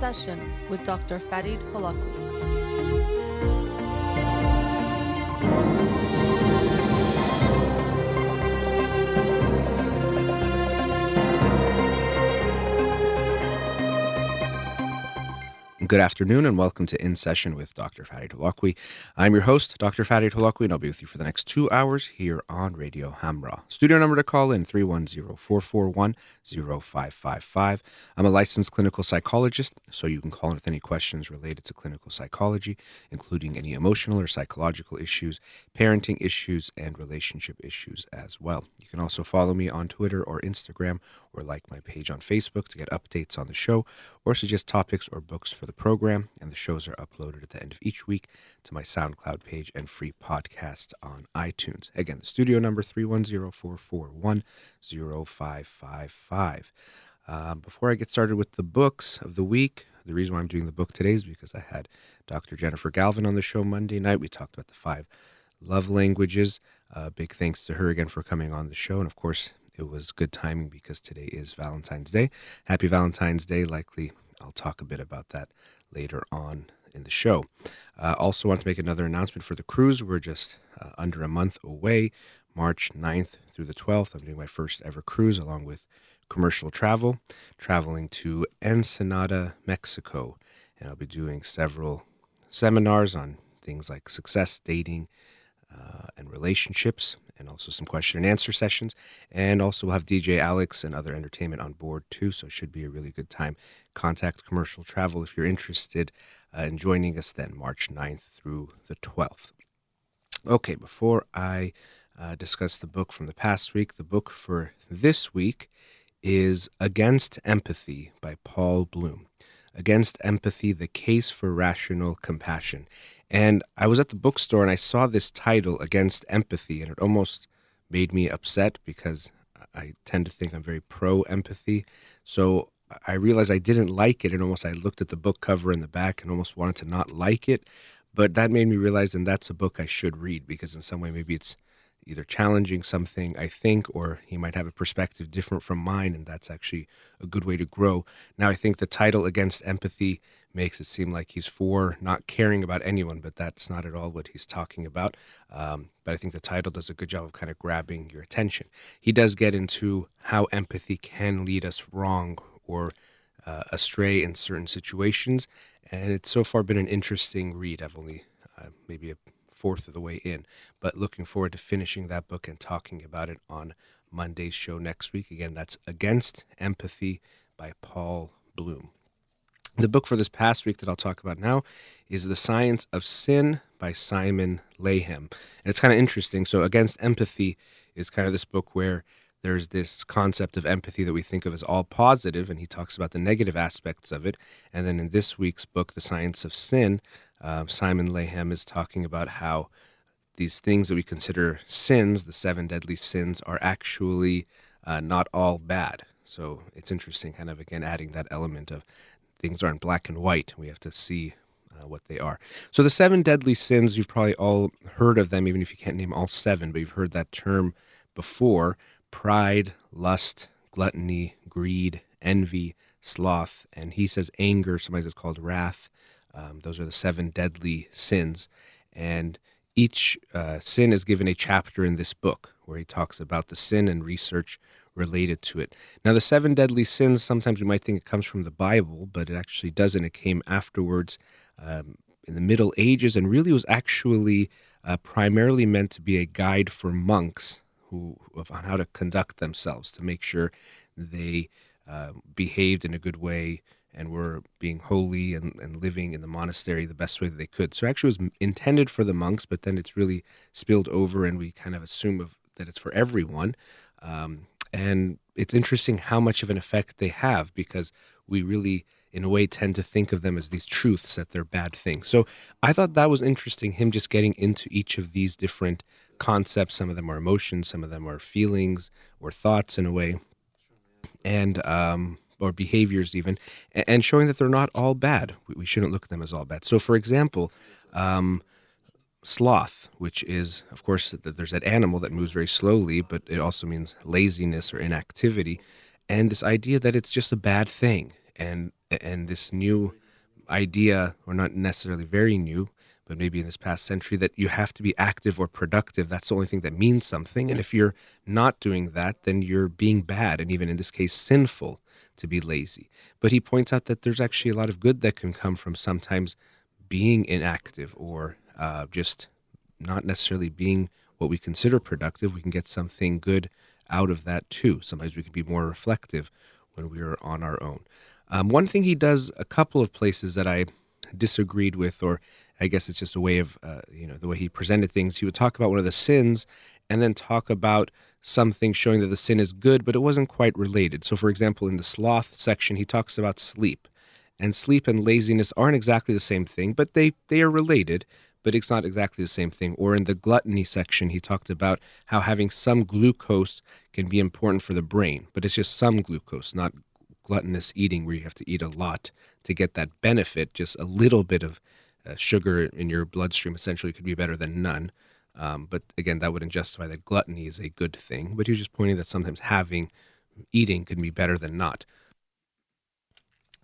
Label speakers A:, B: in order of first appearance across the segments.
A: Session with Dr. Fadi Holakouee.
B: Good afternoon and welcome to In Session with Dr. Fadi Holakouee. I'm your host, Dr. Fadi Holakouee, and I'll be with you for the next two hours here on Radio Hamra. Studio number to call in 310-441-0555. I'm a licensed clinical psychologist, so you can call in with any questions related to clinical psychology, including any emotional or psychological issues, parenting issues, and relationship issues as well. You can also follow me on Twitter or Instagram or like my page on Facebook to get updates on the show or suggest topics or books for the program. And the shows are uploaded at the end of each week to my SoundCloud page and free podcast on iTunes. Again, the studio number 310-441-0555. Um, before I get started with the books of the week, the reason why I'm doing the book today is because I had Dr. Jennifer Galvin on the show Monday night. We talked about the five love languages. Uh, big thanks to her again for coming on the show. And of course, it was good timing because today is Valentine's Day. Happy Valentine's Day. Likely I'll talk a bit about that later on in the show. Uh, also, want to make another announcement for the cruise. We're just uh, under a month away, March 9th through the 12th. I'm doing my first ever cruise along with commercial travel, traveling to Ensenada, Mexico. And I'll be doing several seminars on things like success, dating, uh, and relationships, and also some question and answer sessions. And also, we'll have DJ Alex and other entertainment on board too. So, it should be a really good time. Contact Commercial Travel if you're interested uh, in joining us then, March 9th through the 12th. Okay, before I uh, discuss the book from the past week, the book for this week is Against Empathy by Paul Bloom. Against Empathy The Case for Rational Compassion. And I was at the bookstore and I saw this title, Against Empathy, and it almost made me upset because I tend to think I'm very pro empathy. So I realized I didn't like it, and almost I looked at the book cover in the back and almost wanted to not like it. But that made me realize, and that's a book I should read because in some way maybe it's either challenging something I think, or he might have a perspective different from mine, and that's actually a good way to grow. Now, I think the title Against Empathy makes it seem like he's for not caring about anyone, but that's not at all what he's talking about. Um, but I think the title does a good job of kind of grabbing your attention. He does get into how empathy can lead us wrong or uh, astray in certain situations, and it's so far been an interesting read. I've only uh, maybe a fourth of the way in. But looking forward to finishing that book and talking about it on Monday's show next week. Again, that's Against Empathy by Paul Bloom. The book for this past week that I'll talk about now is The Science of Sin by Simon Laham. And it's kind of interesting. So, Against Empathy is kind of this book where there's this concept of empathy that we think of as all positive, and he talks about the negative aspects of it. And then in this week's book, The Science of Sin, uh, Simon Laham is talking about how these things that we consider sins, the seven deadly sins, are actually uh, not all bad. So it's interesting, kind of again adding that element of things aren't black and white. We have to see uh, what they are. So the seven deadly sins, you've probably all heard of them, even if you can't name all seven, but you've heard that term before pride, lust, gluttony, greed, envy, sloth, and he says anger, sometimes it's called wrath, um, those are the seven deadly sins. And each uh, sin is given a chapter in this book where he talks about the sin and research related to it. Now, the seven deadly sins, sometimes we might think it comes from the Bible, but it actually doesn't. It came afterwards um, in the Middle Ages and really was actually uh, primarily meant to be a guide for monks who on how to conduct themselves to make sure they uh, behaved in a good way and were being holy and, and living in the monastery the best way that they could. So actually it was intended for the monks, but then it's really spilled over and we kind of assume of, that it's for everyone. Um, and it's interesting how much of an effect they have because we really, in a way, tend to think of them as these truths that they're bad things. So I thought that was interesting, him just getting into each of these different concepts. Some of them are emotions, some of them are feelings or thoughts in a way. And, um, or behaviors even, and showing that they're not all bad. We shouldn't look at them as all bad. So, for example, um, sloth, which is, of course, there's that animal that moves very slowly, but it also means laziness or inactivity, and this idea that it's just a bad thing. And and this new idea, or not necessarily very new, but maybe in this past century, that you have to be active or productive. That's the only thing that means something. And if you're not doing that, then you're being bad, and even in this case, sinful to be lazy. But he points out that there's actually a lot of good that can come from sometimes being inactive or uh, just not necessarily being what we consider productive. We can get something good out of that too. Sometimes we can be more reflective when we are on our own. Um, one thing he does a couple of places that I disagreed with, or I guess it's just a way of, uh, you know, the way he presented things. He would talk about one of the sins and then talk about something showing that the sin is good, but it wasn't quite related. So, for example, in the sloth section, he talks about sleep. And sleep and laziness aren't exactly the same thing, but they, they are related, but it's not exactly the same thing. Or in the gluttony section, he talked about how having some glucose can be important for the brain, but it's just some glucose, not gluttonous eating where you have to eat a lot to get that benefit. Just a little bit of uh, sugar in your bloodstream essentially could be better than none. Um, but again, that wouldn't justify that gluttony is a good thing. But he was just pointing that sometimes having eating can be better than not.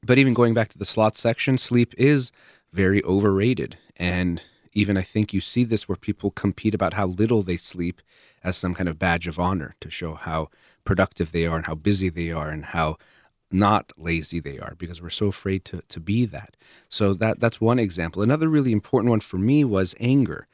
B: But even going back to the slot section, sleep is very overrated. And even I think you see this where people compete about how little they sleep as some kind of badge of honor to show how productive they are and how busy they are and how not lazy they are because we're so afraid to, to be that. So that that's one example. Another really important one for me was anger.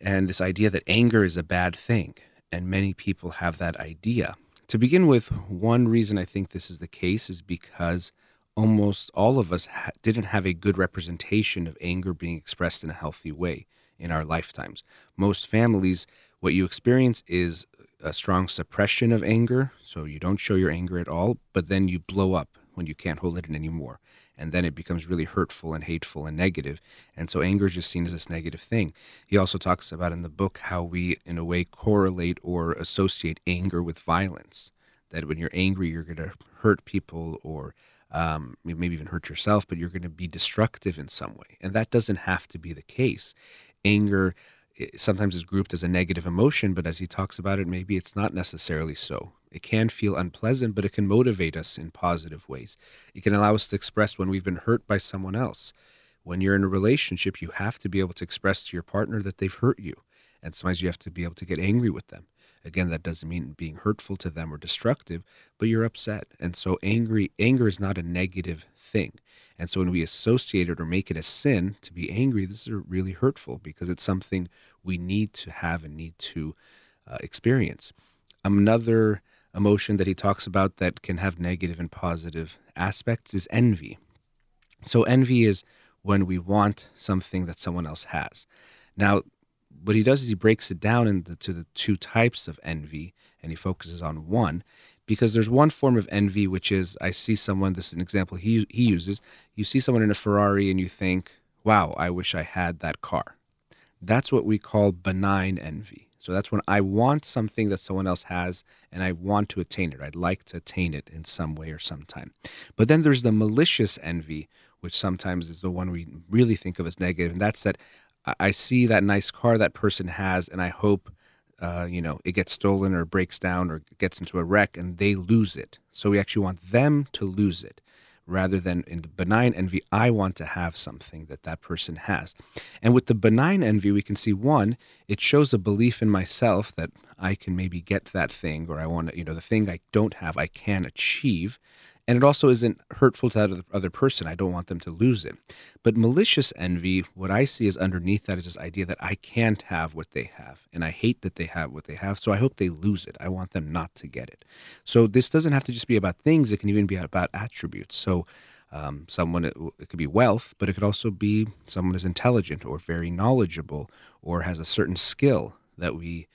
B: And this idea that anger is a bad thing. And many people have that idea. To begin with, one reason I think this is the case is because almost all of us ha- didn't have a good representation of anger being expressed in a healthy way in our lifetimes. Most families, what you experience is a strong suppression of anger. So you don't show your anger at all, but then you blow up when you can't hold it in anymore. And then it becomes really hurtful and hateful and negative. And so anger is just seen as this negative thing. He also talks about in the book how we, in a way, correlate or associate anger with violence. That when you're angry, you're going to hurt people or um, maybe even hurt yourself, but you're going to be destructive in some way. And that doesn't have to be the case. Anger sometimes is grouped as a negative emotion, but as he talks about it, maybe it's not necessarily so. It can feel unpleasant, but it can motivate us in positive ways. It can allow us to express when we've been hurt by someone else. When you're in a relationship, you have to be able to express to your partner that they've hurt you. And sometimes you have to be able to get angry with them. Again, that doesn't mean being hurtful to them or destructive, but you're upset. And so angry anger is not a negative thing. And so when we associate it or make it a sin to be angry, this is really hurtful because it's something we need to have and need to uh, experience. Another emotion that he talks about that can have negative and positive aspects is envy. So envy is when we want something that someone else has. Now, what he does is he breaks it down into the two types of envy and he focuses on one because there's one form of envy which is I see someone this is an example he he uses you see someone in a Ferrari and you think wow I wish I had that car. That's what we call benign envy. So that's when I want something that someone else has and I want to attain it. I'd like to attain it in some way or sometime but then there's the malicious envy which sometimes is the one we really think of as negative and that's that I see that nice car that person has, and I hope, uh, you know, it gets stolen or breaks down or gets into a wreck, and they lose it. So we actually want them to lose it, rather than in benign envy. I want to have something that that person has, and with the benign envy, we can see one, it shows a belief in myself that I can maybe get that thing, or I want to, you know, the thing I don't have, I can achieve and it also isn't hurtful to that other person. I don't want them to lose it. But malicious envy, what I see is underneath that is this idea that I can't have what they have, and I hate that they have what they have, so I hope they lose it. I want them not to get it. So this doesn't have to just be about things; it can even be about attributes. So. Um, someone it, it could be wealth, but it could also be someone is intelligent or very knowledgeable or has a certain skill that we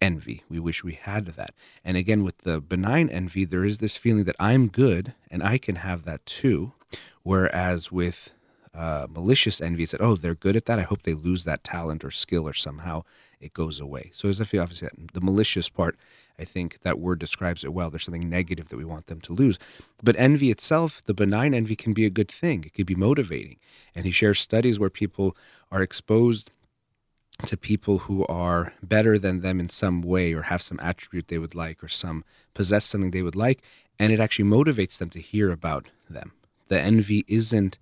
B: envy. We wish we had that. And again, with the benign envy, there is this feeling that I'm good and I can have that too. Whereas with uh, malicious envy, it's that, oh, they're good at that. I hope they lose that talent or skill or somehow it goes away. So there's a obviously the malicious part, I think that word describes it well. There's something negative that we want them to lose. But envy itself, the benign envy can be a good thing. It could be motivating. And he shares studies where people are exposed to people who are better than them in some way or have some attribute they would like or some possess something they would like and it actually motivates them to hear about them The envy isn't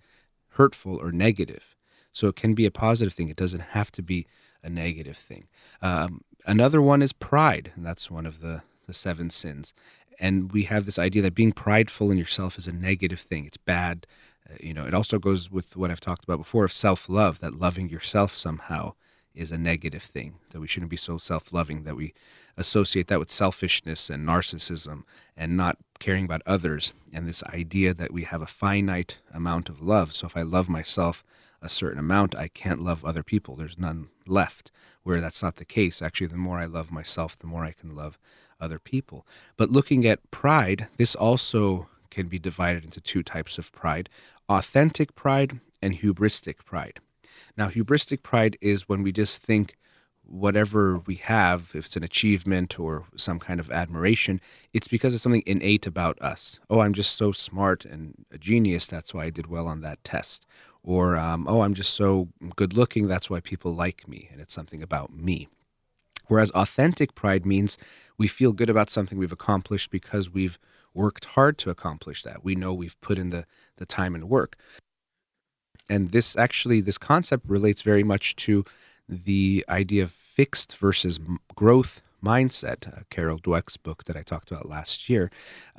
B: hurtful or negative. So it can be a positive thing. It doesn't have to be a negative thing. Um, another one is pride, and that's one of the, the seven sins. And we have this idea that being prideful in yourself is a negative thing. It's bad. Uh, you know, it also goes with what I've talked about before of self love, that loving yourself somehow is a negative thing, that we shouldn't be so self loving, that we associate that with selfishness and narcissism and not caring about others, and this idea that we have a finite amount of love. So if I love myself a certain amount, I can't love other people. There's none left. Where that's not the case. Actually, the more I love myself, the more I can love other people. But looking at pride, this also can be divided into two types of pride authentic pride and hubristic pride. Now, hubristic pride is when we just think whatever we have, if it's an achievement or some kind of admiration, it's because of something innate about us. Oh, I'm just so smart and a genius, that's why I did well on that test. Or, um, oh, I'm just so good looking, that's why people like me, and it's something about me. Whereas authentic pride means we feel good about something we've accomplished because we've worked hard to accomplish that. We know we've put in the, the time and work. And this actually, this concept relates very much to the idea of fixed versus growth mindset, uh, Carol Dweck's book that I talked about last year.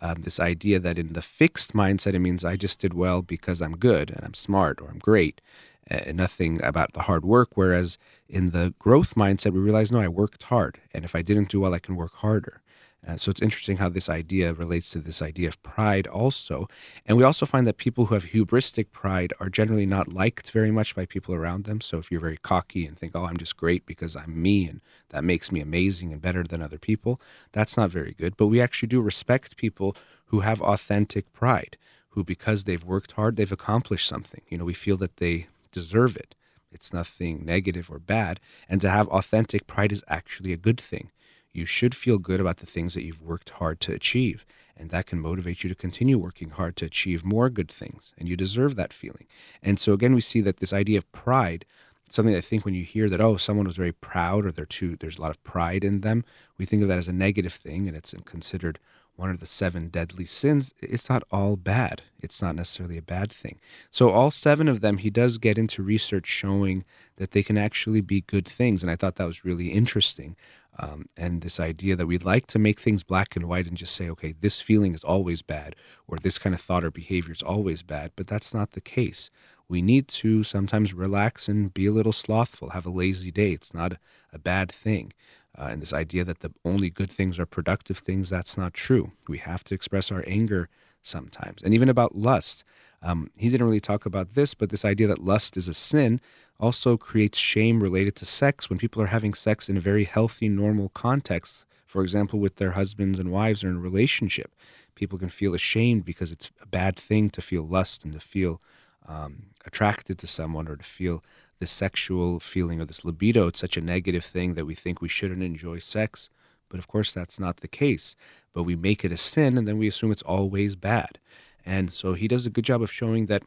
B: Um, this idea that in the fixed mindset, it means I just did well because I'm good and I'm smart or I'm great, and nothing about the hard work. Whereas in the growth mindset, we realize, no, I worked hard. And if I didn't do well, I can work harder. Uh, so it's interesting how this idea relates to this idea of pride also. And we also find that people who have hubristic pride are generally not liked very much by people around them. So if you're very cocky and think, oh, I'm just great because I'm me and that makes me amazing and better than other people, that's not very good. But we actually do respect people who have authentic pride, who because they've worked hard, they've accomplished something. You know, we feel that they deserve it. It's nothing negative or bad. And to have authentic pride is actually a good thing you should feel good about the things that you've worked hard to achieve. And that can motivate you to continue working hard to achieve more good things. And you deserve that feeling. And so, again, we see that this idea of pride, something I think when you hear that, oh, someone was very proud or they're too, there's a lot of pride in them, we think of that as a negative thing and it's considered one of the seven deadly sins. It's not all bad. It's not necessarily a bad thing. So, all seven of them, he does get into research showing that they can actually be good things. And I thought that was really interesting. Um, and this idea that we'd like to make things black and white and just say, okay, this feeling is always bad, or this kind of thought or behavior is always bad, but that's not the case. We need to sometimes relax and be a little slothful, have a lazy day. It's not a bad thing. Uh, and this idea that the only good things are productive things, that's not true. We have to express our anger sometimes. And even about lust. Um, he didn't really talk about this, but this idea that lust is a sin also creates shame related to sex when people are having sex in a very healthy, normal context. For example, with their husbands and wives or in a relationship, people can feel ashamed because it's a bad thing to feel lust and to feel um, attracted to someone or to feel this sexual feeling or this libido. It's such a negative thing that we think we shouldn't enjoy sex. But of course, that's not the case. But we make it a sin and then we assume it's always bad. And so he does a good job of showing that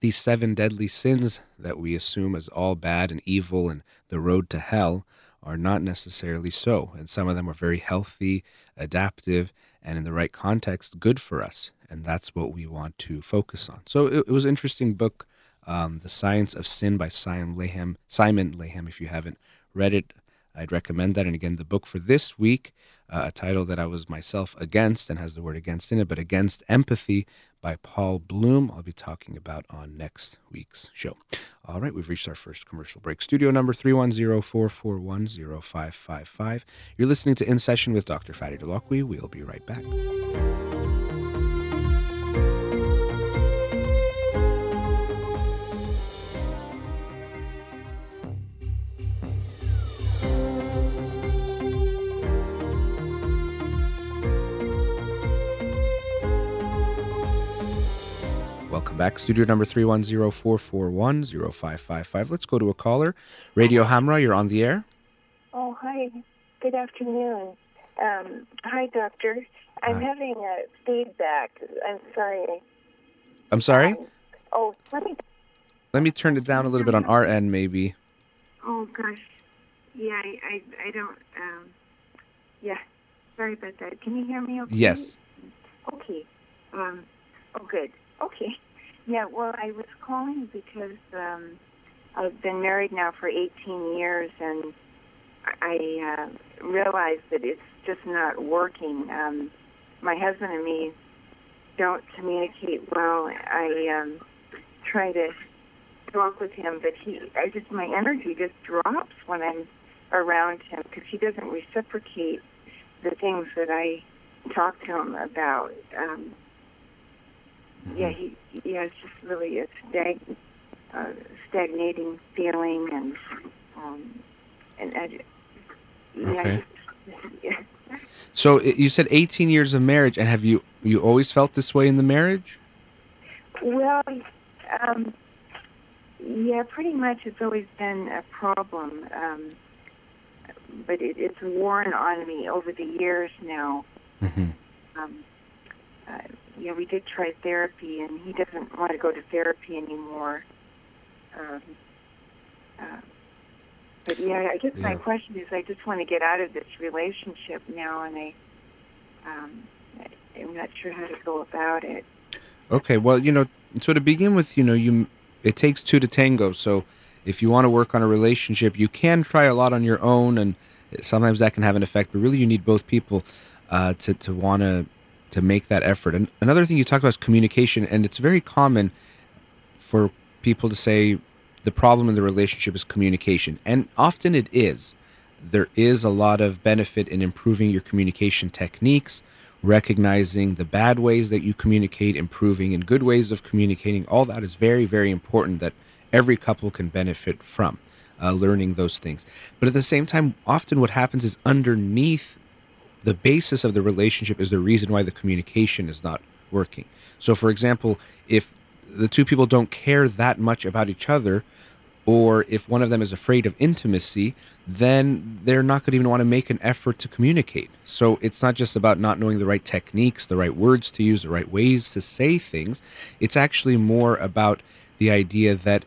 B: these seven deadly sins that we assume as all bad and evil and the road to hell are not necessarily so. And some of them are very healthy, adaptive, and in the right context, good for us. And that's what we want to focus on. So it, it was an interesting book, um, The Science of Sin by Simon Laham. Simon Laham, if you haven't read it, I'd recommend that. And again, the book for this week, uh, a title that I was myself against and has the word against in it, but Against Empathy by Paul Bloom, I'll be talking about on next week's show. All right, we've reached our first commercial break. Studio number 310 441 0555. You're listening to In Session with Dr. Fadi Holakouee. We'll be right back. Back. Studio number 310-441-0555. Let's go to a caller. Radio Hamra, you're on the air.
C: Oh, hi. Good afternoon. Um, hi, doctor. I'm hi. having a feedback. I'm sorry.
B: I'm sorry?
C: Um, oh, let me...
B: Let me turn it down a little bit on our end, maybe.
C: Oh, gosh. Yeah, I, I, I don't... Um, yeah, sorry about that. Can you hear me okay?
B: Yes.
C: Okay. Um, oh, good. Okay. Yeah, well, I was calling because um, I've been married now for 18 years, and I uh, realized that it's just not working. Um, my husband and me don't communicate well. I um, try to talk with him, but he, I just, my energy just drops when I'm around him because he doesn't reciprocate the things that I talk to him about. Um, yeah, he, yeah, it's just really a stag, uh, stagnating feeling, and um, and I, yeah,
B: Okay.
C: yeah.
B: So you said 18 years of marriage, and have you you always felt this way in the marriage?
C: Well, um, yeah, pretty much. It's always been a problem, um, but it, it's worn on me over the years now.
B: Mm-hmm.
C: Um, uh, yeah, we did try therapy, and he doesn't want to go to therapy anymore. Um, uh, but yeah, I guess my question is, I just want to get out of this relationship now, and I, um, I- I'm not sure how to go about it.
B: Okay, well, you know, so to begin with, you know, you it takes two to tango. So if you want to work on a relationship, you can try a lot on your own, and sometimes that can have an effect. But really, you need both people uh, to to want to to make that effort. And another thing you talked about is communication, and it's very common for people to say the problem in the relationship is communication, and often it is. There is a lot of benefit in improving your communication techniques, recognizing the bad ways that you communicate, improving in good ways of communicating. All that is very, very important that every couple can benefit from uh, learning those things. But at the same time, often what happens is underneath the basis of the relationship is the reason why the communication is not working. So, for example, if the two people don't care that much about each other, or if one of them is afraid of intimacy, then they're not going to even want to make an effort to communicate. So it's not just about not knowing the right techniques, the right words to use, the right ways to say things. It's actually more about the idea that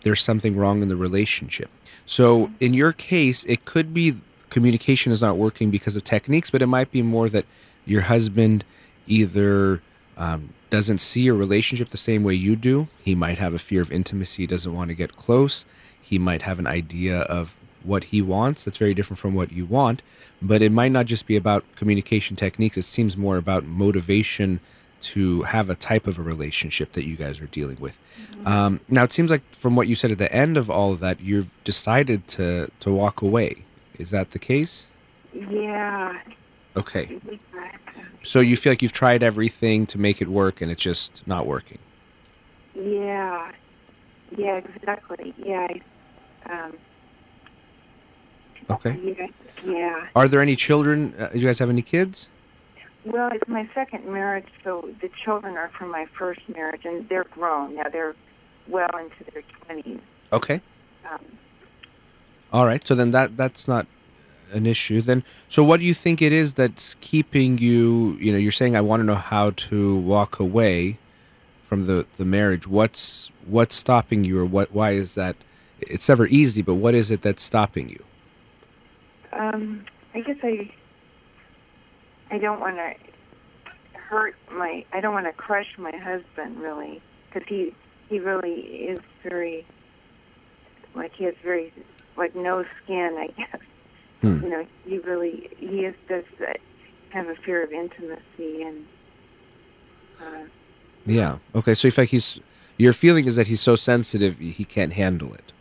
B: there's something wrong in the relationship. So in your case, it could be communication is not working because of techniques, but it might be more that your husband either um, doesn't see your relationship the same way you do. He might have a fear of intimacy, doesn't want to get close. He might have an idea of what he wants that's very different from what you want. But it might not just be about communication techniques, it seems more about motivation to have a type of a relationship that you guys are dealing with. Um, now, it seems like from what you said at the end of all of that, you've decided to, to walk away. Is that the case?
C: Yeah.
B: Okay. So you feel like you've tried everything to make it work and it's just not working.
C: Yeah. Yeah, exactly. Yeah. Um,
B: Okay.
C: yeah. Yeah.
B: Are there any children? Uh, do you guys have any kids?
C: Well, it's my second marriage, so the children are from my first marriage, and they're grown now. They're well into their twenties.
B: Okay.
C: Um,
B: All right. So then that that's not an issue. Then so what do you think it is that's keeping you, you know, you're saying I want to know how to walk away from the the marriage. What's what's stopping you or what why is that it's never easy, but what is it that's stopping you?
C: um, I guess I I don't want to hurt my. I don't want to crush my husband really, because he he really is very like he has very like no skin. I guess
B: Hmm.
C: you know he really he is does uh, have a fear of intimacy and. Uh,
B: Yeah. Okay. So in fact, he's your feeling is that he's so sensitive he can't handle it.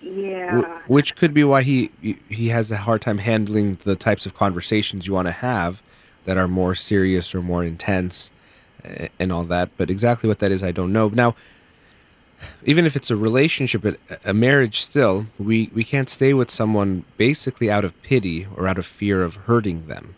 C: yeah.
B: Which could be why he he has a hard time handling the types of conversations you want to have that are more serious or more intense and all that but exactly what that is i don't know now even if it's a relationship a- a marriage still we we can't stay with someone basically out of pity or out of fear of hurting them.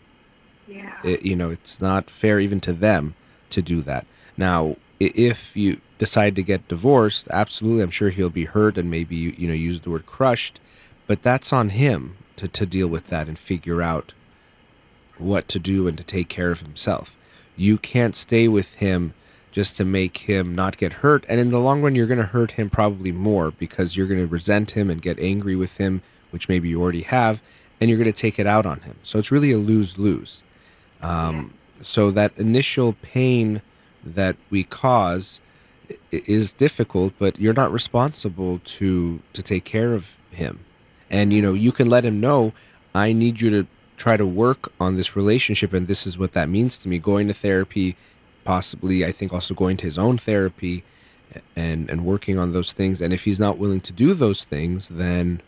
C: Yeah.
B: it, you know it's not fair even to them to do that. Now if you decide to get divorced absolutely i'm sure he'll be hurt and maybe you, you know use the word crushed but that's on him to, to deal with that and figure out what to do and to take care of himself. You can't stay with him just to make him not get hurt and in the long run you're going to hurt him probably more because you're going to resent him and get angry with him which maybe you already have and you're going to take it out on him so it's really a lose-lose um, so that initial pain that we cause is difficult, but you're not responsible to to take care of him. And you know, you can let him know, I need you to try to work on this relationship and this is what that means to me. Going to therapy, possibly I think also going to his own therapy and and working on those things. And if he's not willing to do those things, then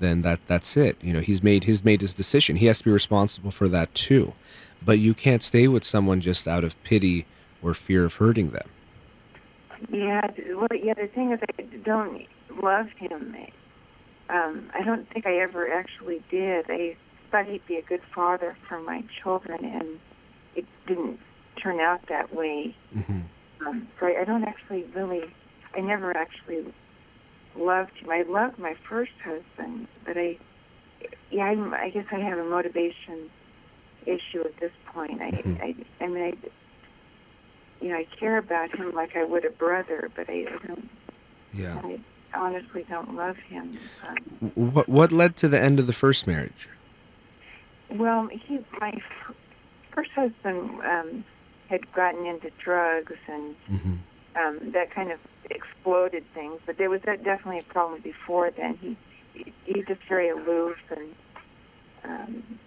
B: then that that's it. You know, he's made he's made his decision. He has to be responsible for that too. But you can't stay with someone just out of pity or fear of hurting them.
C: Yeah, well, yeah. The thing is, I don't love him. Um, I don't think I ever actually did. I thought he'd be a good father for my children, and it didn't turn out that way.
B: Mm-hmm.
C: Um, so I, I don't actually really. I never actually loved him. I loved my first husband, but I, yeah, I'm, I guess I have a motivation issue at this point. I,
B: Mhm.
C: I, I mean, I, you know, I care about him like I would a brother, but I, I don't.
B: Yeah.
C: I honestly don't love him. Um,
B: What what led to the end of the first marriage?
C: well, he, my f- first husband um, had gotten into drugs, and
B: Mm-hmm.
C: um, that kind of exploded things. But there was that definitely a problem before then. He he- he's just very aloof and um,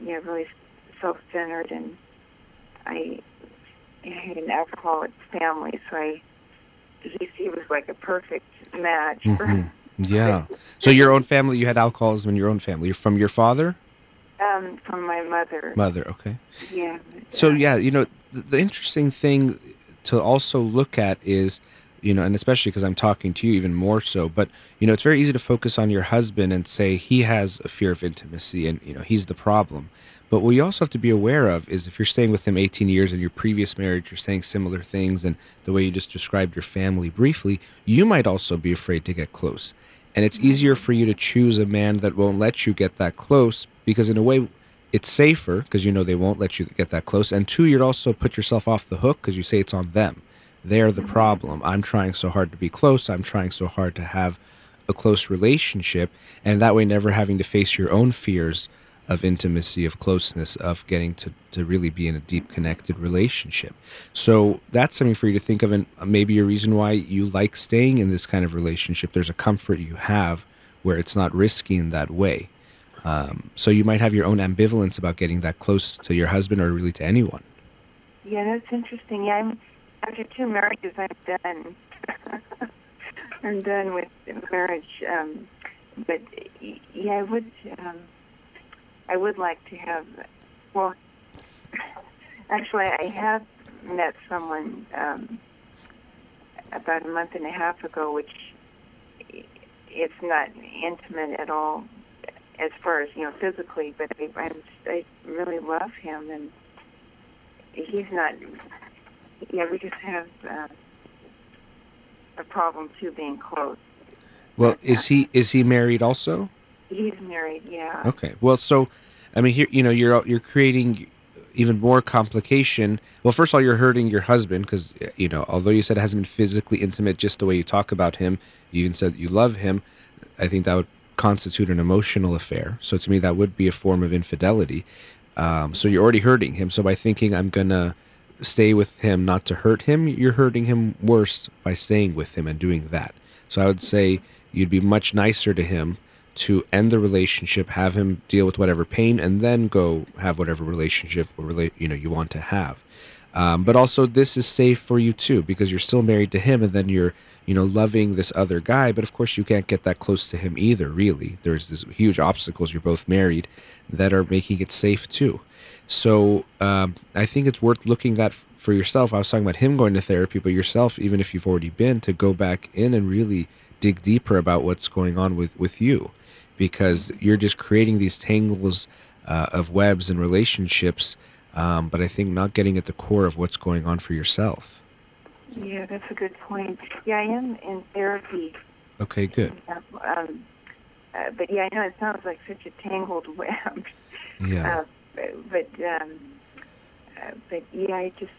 C: you know really self-centered, and I, I had an alcoholic family, so I he, he was like a perfect match. for
B: hmm Yeah. So your own family, you had alcoholism in your own family. You're from your father,
C: Um, from my mother.
B: mother. Okay.
C: Yeah.
B: So yeah, you know, the, the interesting thing to also look at is, you know, and especially because I'm talking to you even more so, but you know, it's very easy to focus on your husband and say he has a fear of intimacy and you know he's the problem. But what you also have to be aware of is if you're staying with him 18 years in your previous marriage, you're saying similar things, and the way you just described your family briefly, you might also be afraid to get close. And it's easier for you to choose a man that won't let you get that close because, in a way, it's safer because you know they won't let you get that close. And two, you'd also put yourself off the hook because you say it's on them. They're the problem. I'm trying so hard to be close. I'm trying so hard to have a close relationship. And that way, never having to face your own fears of intimacy, of closeness, of getting to, to really be in a deep connected relationship. So that's something for you to think of, and uh, maybe a reason why you like staying in this kind of relationship. There's a comfort you have where it's not risky in that way. Um, so you might have your own ambivalence about getting that close to your husband or really to anyone.
C: Yeah, that's interesting. Yeah, I'm after two marriages, I'm done. I'm done with marriage. Um, but yeah, I would. Um, I would like to have. Well, actually, I have met someone um, about a month and a half ago, which it's not intimate at all as far as you know physically, but I, I'm, I really love him and he's not. Yeah, we just have uh, a problem too being close.
B: Well, is he is he married also?
C: He's married, yeah.
B: Okay. Well, so I mean, here you know you're you're creating even more complication. Well, first of all, you're hurting your husband because you know although you said it hasn't been physically intimate, just the way you talk about him, you even said that you love him. I think that would constitute an emotional affair. So to me, that would be a form of infidelity. Um, so you're already hurting him. So by thinking I'm gonna stay with him not to hurt him, you're hurting him worse by staying with him and doing that. So I would say you'd be much nicer to him to end the relationship, have him deal with whatever pain, and then go have whatever relationship or you know you want to have. Um, but also, this is safe for you too because you're still married to him, and then you're you know loving this other guy. But of course, you can't get that close to him either. Really, there's these huge obstacles. You're both married that are making it safe too. So um, I think it's worth looking that for yourself. I was talking about him going to therapy, but yourself, even if you've already been, to go back in and really dig deeper about what's going on with with you, because you're just creating these tangles uh, of webs and relationships. Um, but I think not getting at the core of what's going on for yourself.
C: Yeah, that's a good point. Yeah, I am in therapy.
B: Okay, good.
C: Um, uh, but yeah, I know it sounds like such a tangled web.
B: Yeah.
C: Uh, but but, um, uh, but yeah, I just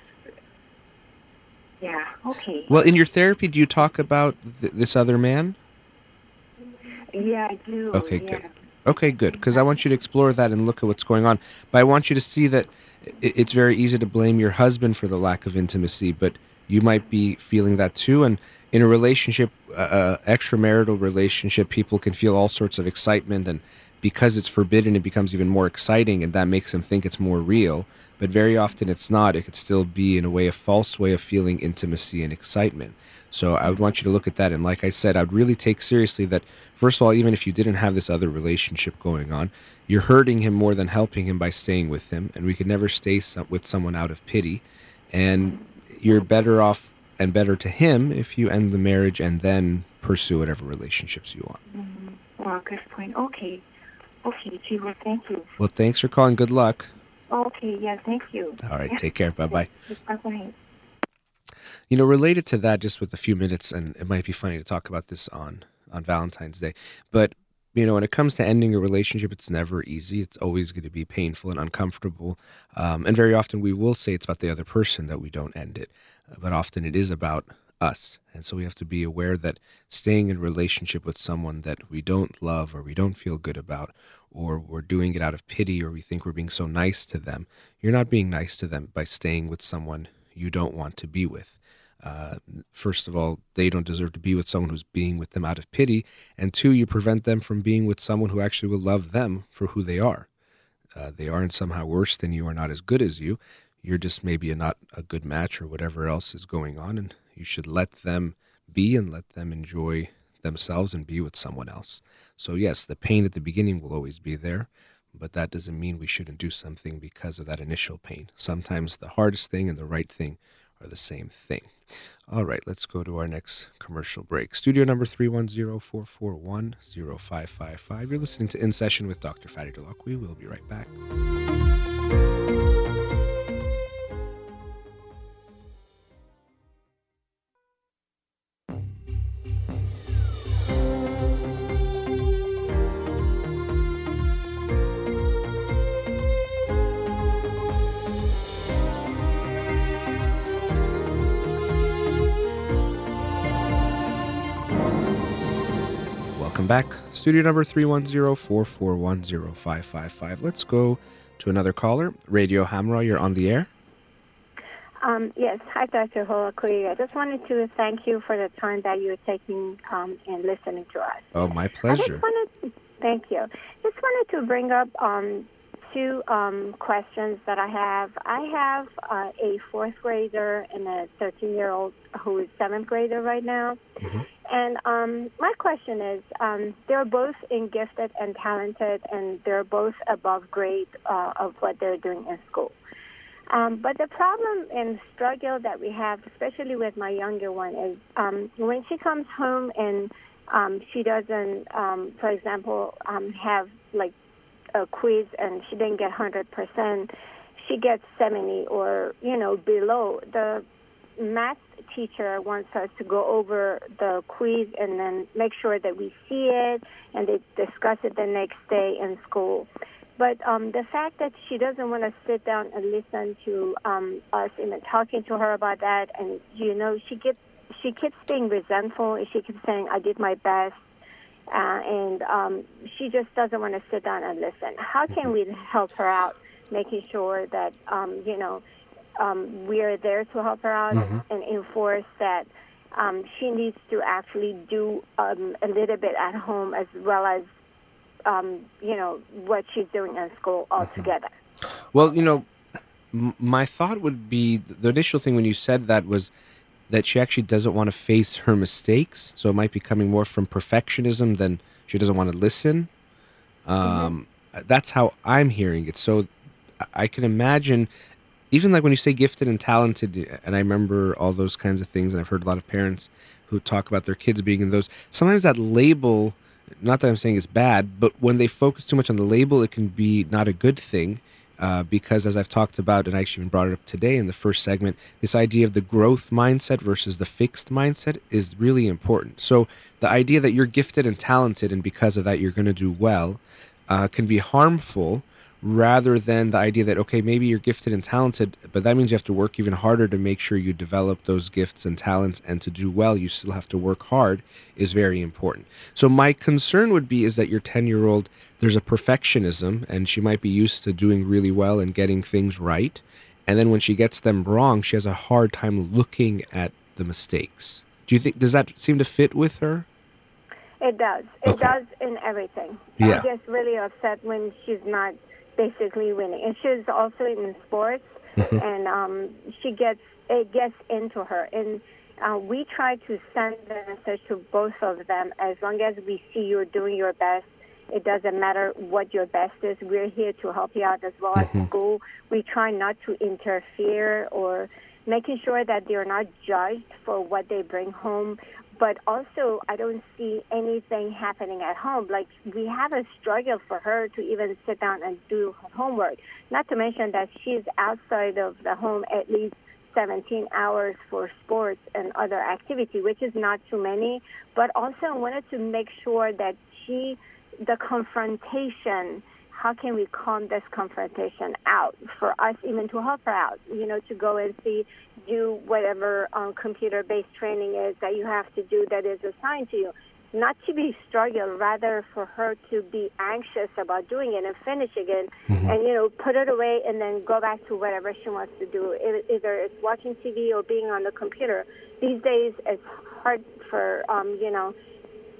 C: yeah okay.
B: Well, in your therapy, do you talk about th- this other man?
C: yeah, I do.
B: Okay,
C: yeah.
B: good. Okay, good. Because I want you to explore that and look at what's going on. But I want you to see that it's very easy to blame your husband for the lack of intimacy, but you might be feeling that too. And in a relationship, uh, extramarital relationship, people can feel all sorts of excitement, and because it's forbidden, it becomes even more exciting, and that makes them think it's more real. But very often, it's not. It could still be, in a way, a false way of feeling intimacy and excitement. So I would want you to look at that. And like I said, I'd really take seriously that, first of all, even if you didn't have this other relationship going on, you're hurting him more than helping him by staying with him. And we could never stay with someone out of pity. And you're better off and better to him if you end the marriage and then pursue whatever relationships you want.
C: Mm-hmm. Well, good point. Okay. Okay, gee, well, thank you.
B: Well, thanks for calling. Good luck.
C: Okay, yeah, thank you.
B: All right, take care. Bye bye.
C: Bye bye.
B: You know, related to that, just with a few minutes, and it might be funny to talk about this on on Valentine's Day, but you know, when it comes to ending a relationship, it's never easy. It's always going to be painful and uncomfortable, um, and very often we will say it's about the other person that we don't end it, but often it is about us. And so we have to be aware that staying in relationship with someone that we don't love or we don't feel good about, or we're doing it out of pity or we think we're being so nice to them, you're not being nice to them by staying with someone you don't want to be with. Uh, first of all, they don't deserve to be with someone who's being with them out of pity. And two, you prevent them from being with someone who actually will love them for who they are. Uh, they aren't somehow worse than you or not as good as you. You're just maybe a not a good match or whatever else is going on. And you should let them be and let them enjoy themselves and be with someone else. So, yes, the pain at the beginning will always be there, but that doesn't mean we shouldn't do something because of that initial pain. Sometimes the hardest thing and the right thing are the same thing. All right, let's go to our next commercial break. Studio number 310-441-0555. You're listening to In Session with Dr. Fadi Holakouee. We'll be right back. Back. Studio number 310-441-0555. Let's go to another caller. Radio Hamra, you're on the air.
D: Um, yes. Hi, Dr. Holakouee. I just wanted to thank you for the time that you're taking um, and listening to us.
B: Oh, my pleasure.
D: Wanted, thank you. Just wanted to bring up um, two um, questions that I have. I have uh, a fourth grader and a 13 year old who is seventh grader right now. Mm-hmm. And um, my question is um, they're both in gifted and talented, and they're both above grade uh, of what they're doing in school. Um, but the problem and struggle that we have, especially with my younger one, is um, when she comes home and um, she doesn't, um, for example, um, have like a quiz and she didn't get 100%, she gets 70 or, you know, below. The math teacher wants us to go over the quiz and then make sure that we see it and they discuss it the next day in school. But um, the fact that she doesn't want to sit down and listen to um, us and talking to her about that, and you know, she gets she keeps being resentful. And she keeps saying, "I did my best," uh, and um, she just doesn't want to sit down and listen. How can we help her out, making sure that um, you know um, we are there to help her out mm-hmm. and enforce that um, she needs to actually do um, a little bit at home as well as um, you know what she's doing in school mm-hmm. altogether.
B: Mm-hmm. Well, you know, m- my thought would be the initial thing when you said that was that she actually doesn't want to face her mistakes. So it might be coming more from perfectionism than she doesn't want to listen. Um, mm-hmm. That's how I'm hearing it. So I can imagine, even like when you say gifted and talented, and I remember all those kinds of things, and I've heard a lot of parents who talk about their kids being in those. Sometimes that label, not that I'm saying it's bad, but when they focus too much on the label, it can be not a good thing uh, because as I've talked about, and I actually even brought it up today in the first segment, this idea of the growth mindset versus the fixed mindset is really important. So the idea that you're gifted and talented, and because of that you're going to do well, uh, can be harmful rather than the idea that okay maybe you're gifted and talented but that means you have to work even harder to make sure you develop those gifts and talents and to do well you still have to work hard is very important so my concern would be is that your 10 year old there's a perfectionism and she might be used to doing really well and getting things right and then when she gets them wrong she has a hard time looking at the mistakes do you think does that seem to fit with her
D: It does. It
B: Okay.
D: does in everything.
B: Yeah.
D: She gets really upset when she's not basically winning, and she's also in sports,
B: Mm-hmm.
D: and um, she gets it gets into her, and uh, we try to send the message to both of them. As long as we see you're doing your best, it doesn't matter what your best is. We're here to help you out as well
B: Mm-hmm.
D: as school. We try not to interfere or making sure that they're not judged for what they bring home. But also, I don't see anything happening at home. Like, we have a struggle for her to even sit down and do her homework. Not to mention that she's outside of the home at least 17 hours for sports and other activity, which is not too many. But also, I wanted to make sure that she, the confrontation, how can we calm this confrontation out for us even to help her out, you know, to go and see, do whatever um, computer-based training is that you have to do that is assigned to you. Not to be struggle, rather for her to be anxious about doing it and finishing it, and you know, put it away and then go back to whatever she wants to do. Either it's watching TV or being on the computer. These days, it's hard for um, you know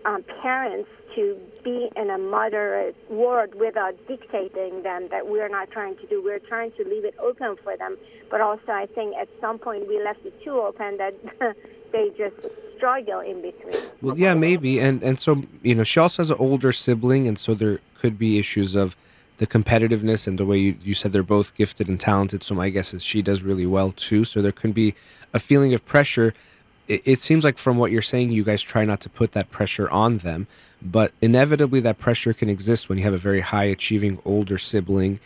D: um, parents to be in a moderate world without dictating them that we're not trying to do. We're trying to leave it open for them. But also, I think at some point we left it too open that they just struggle in between.
B: Well, yeah, maybe, and and so you know, she also has an older sibling, and so there could be issues of the competitiveness and the way you, you said they're both gifted and talented. So my guess is she does really well too. So there could be a feeling of pressure. It, it seems like from what you're saying, you guys try not to put that pressure on them, but inevitably that pressure can exist when you have a very high achieving older sibling,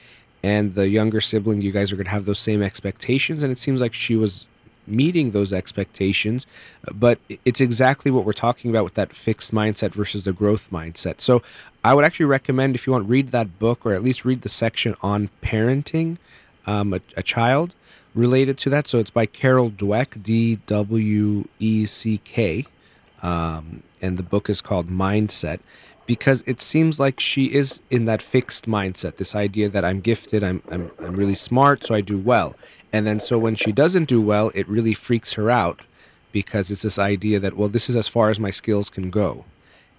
B: and the younger sibling. You guys are going to have those same expectations, and it seems like she was meeting those expectations but it's exactly what we're talking about with that fixed mindset versus the growth mindset so i would actually recommend if you want read that book or at least read the section on parenting um, a, a child related to that. So it's by carol dweck d-w-e-c-k um, and the book is called mindset because it seems like she is in that fixed mindset this idea that i'm gifted i'm, I'm, I'm really smart so i do well. And then so when she doesn't do well it really freaks her out because it's this idea that well this is as far as my skills can go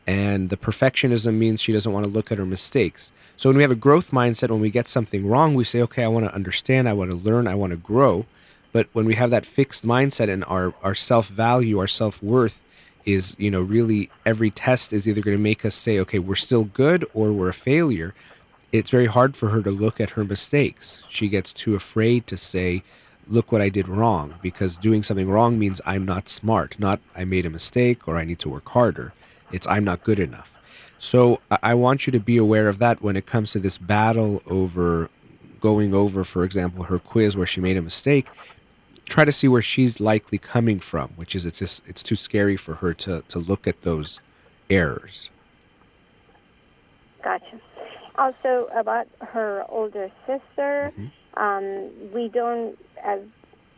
B: and the perfectionism means she doesn't want to look at her mistakes. So when we have a growth mindset when we get something wrong we say okay i want to understand i want to learn i want to grow. But when we have that fixed mindset and our, our self-value our self-worth is you know really every test is either going to make us say okay we're still good or we're a failure it's very hard for her to look at her mistakes. She gets too afraid to say look what i did wrong because doing something wrong means i'm not smart not i made a mistake or i need to work harder it's i'm not good enough so i want you to be aware of that when it comes to this battle over going over for example her quiz where she made a mistake try to see where she's likely coming from, which is it's just it's too scary for her to to look at those errors.
D: Gotcha. Also, about her older sister, um, we don't, as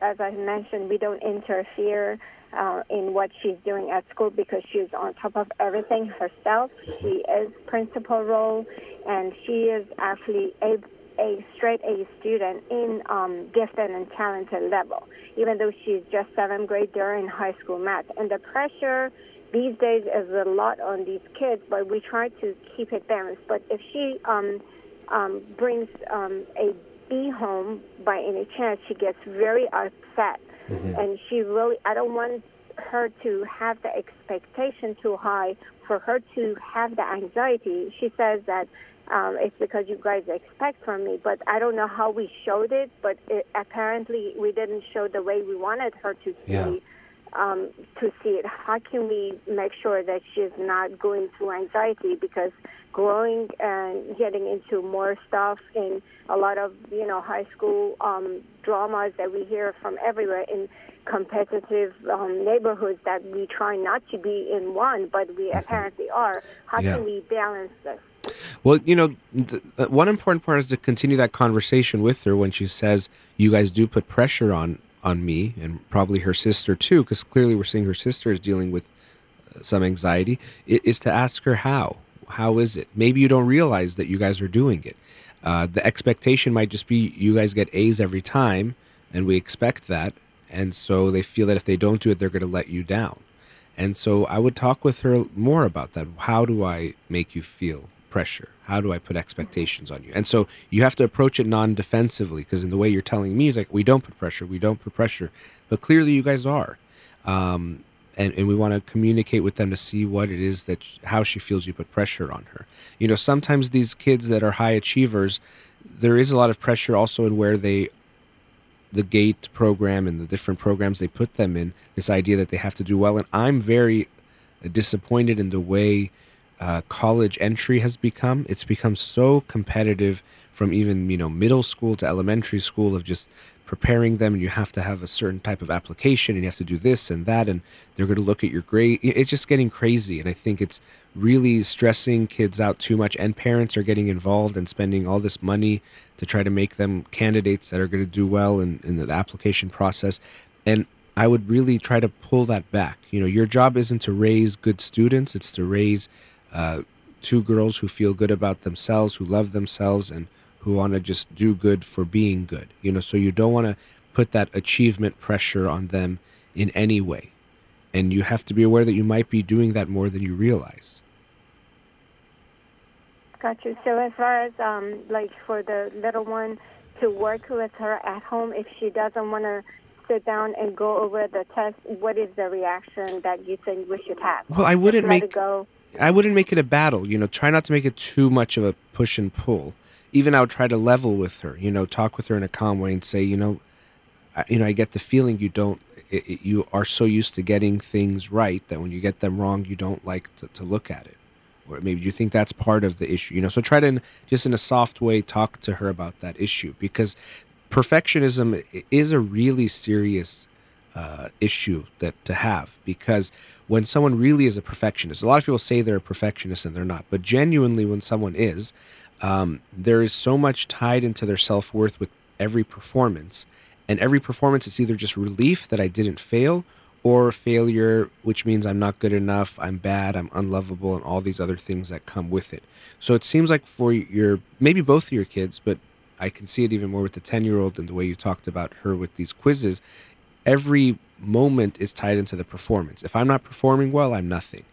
D: as I mentioned, we don't interfere uh, in what she's doing at school because she's on top of everything herself. She is principal role, and she is actually a a straight A student in um, gifted and talented level, even though she's just seventh grade during high school math. And the pressure these days is a lot on these kids, but we try to keep it balanced. But if she um, um, brings um, a B home by any chance, she gets very upset, and she really. I don't want her to have the expectation too high for her to have the anxiety. She says that um, it's because you guys expect from me, but I don't know how we showed it. But it, apparently, we didn't show the way we wanted her to see.
B: Yeah.
D: Um, to see it, how can we make sure that she's not going through anxiety? Because growing and getting into more stuff in a lot of you know high school um, dramas that we hear from everywhere in competitive um, neighborhoods that we try not to be in one, but we apparently are. How
B: Yeah.
D: can we balance this?
B: Well, you know, the, uh, one important part is to continue that conversation with her when she says you guys do put pressure on on me and probably her sister too, because clearly we're seeing her sister is dealing with uh, some anxiety. Is to ask her how. How is it? Maybe you don't realize that you guys are doing it. Uh, the expectation might just be you guys get A's every time, and we expect that, and so they feel that if they don't do it, they're going to let you down. And so I would talk with her more about that. How do I make you feel pressure? How do I put expectations on you? And so you have to approach it non defensively because, in the way you're telling me, it's like, we don't put pressure, we don't put pressure. But clearly, you guys are. Um, and, and we want to communicate with them to see what it is that how she feels you put pressure on her. You know, sometimes these kids that are high achievers, there is a lot of pressure also in where they the gate program and the different programs they put them in this idea that they have to do well and i'm very disappointed in the way uh, college entry has become. It's become so competitive from even you know middle school to elementary school of just preparing them and you have to have a certain type of application and you have to do this and that and they're going to look at your grade. It's just getting crazy and i think it's really stressing kids out too much and parents are getting involved and spending all this money to try to make them candidates that are going to do well in, in the application process. And i would really try to pull that back. You know your job isn't to raise good students it's to raise uh, two girls who feel good about themselves who love themselves and who want to just do good for being good you know so you don't want to put that achievement pressure on them in any way and you have to be aware that you might be doing that more than you realize
D: Got you. So as far as um, like for the little one to work with her at home, if she doesn't want to sit down and go over the test, what is the reaction that you think we should have?
B: well i wouldn't
D: Let
B: make
D: it go.
B: I wouldn't make it a battle. You know, try not to make it too much of a push and pull. Even I would try to level with her. You know, talk with her in a calm way and say, you know, I, you know, I get the feeling you don't. It, it, you are so used to getting things right that when you get them wrong, you don't like to, to look at it. Or maybe you think that's part of the issue. You know, so try to just in a soft way talk to her about that issue because perfectionism is a really serious uh, issue that to have because when someone really is a perfectionist, a lot of people say they're a perfectionist and they're not, but genuinely, when someone is, um, there is so much tied into their self worth with every performance, and every performance it's either just relief that I didn't fail or failure, which means I'm not good enough, I'm bad, I'm unlovable, and all these other things that come with it. So it seems like for your maybe both of your kids, but I can see it even more with the 10 year old and the way you talked about her with these quizzes. Every moment is tied into the performance. If I'm not performing well, I'm nothing.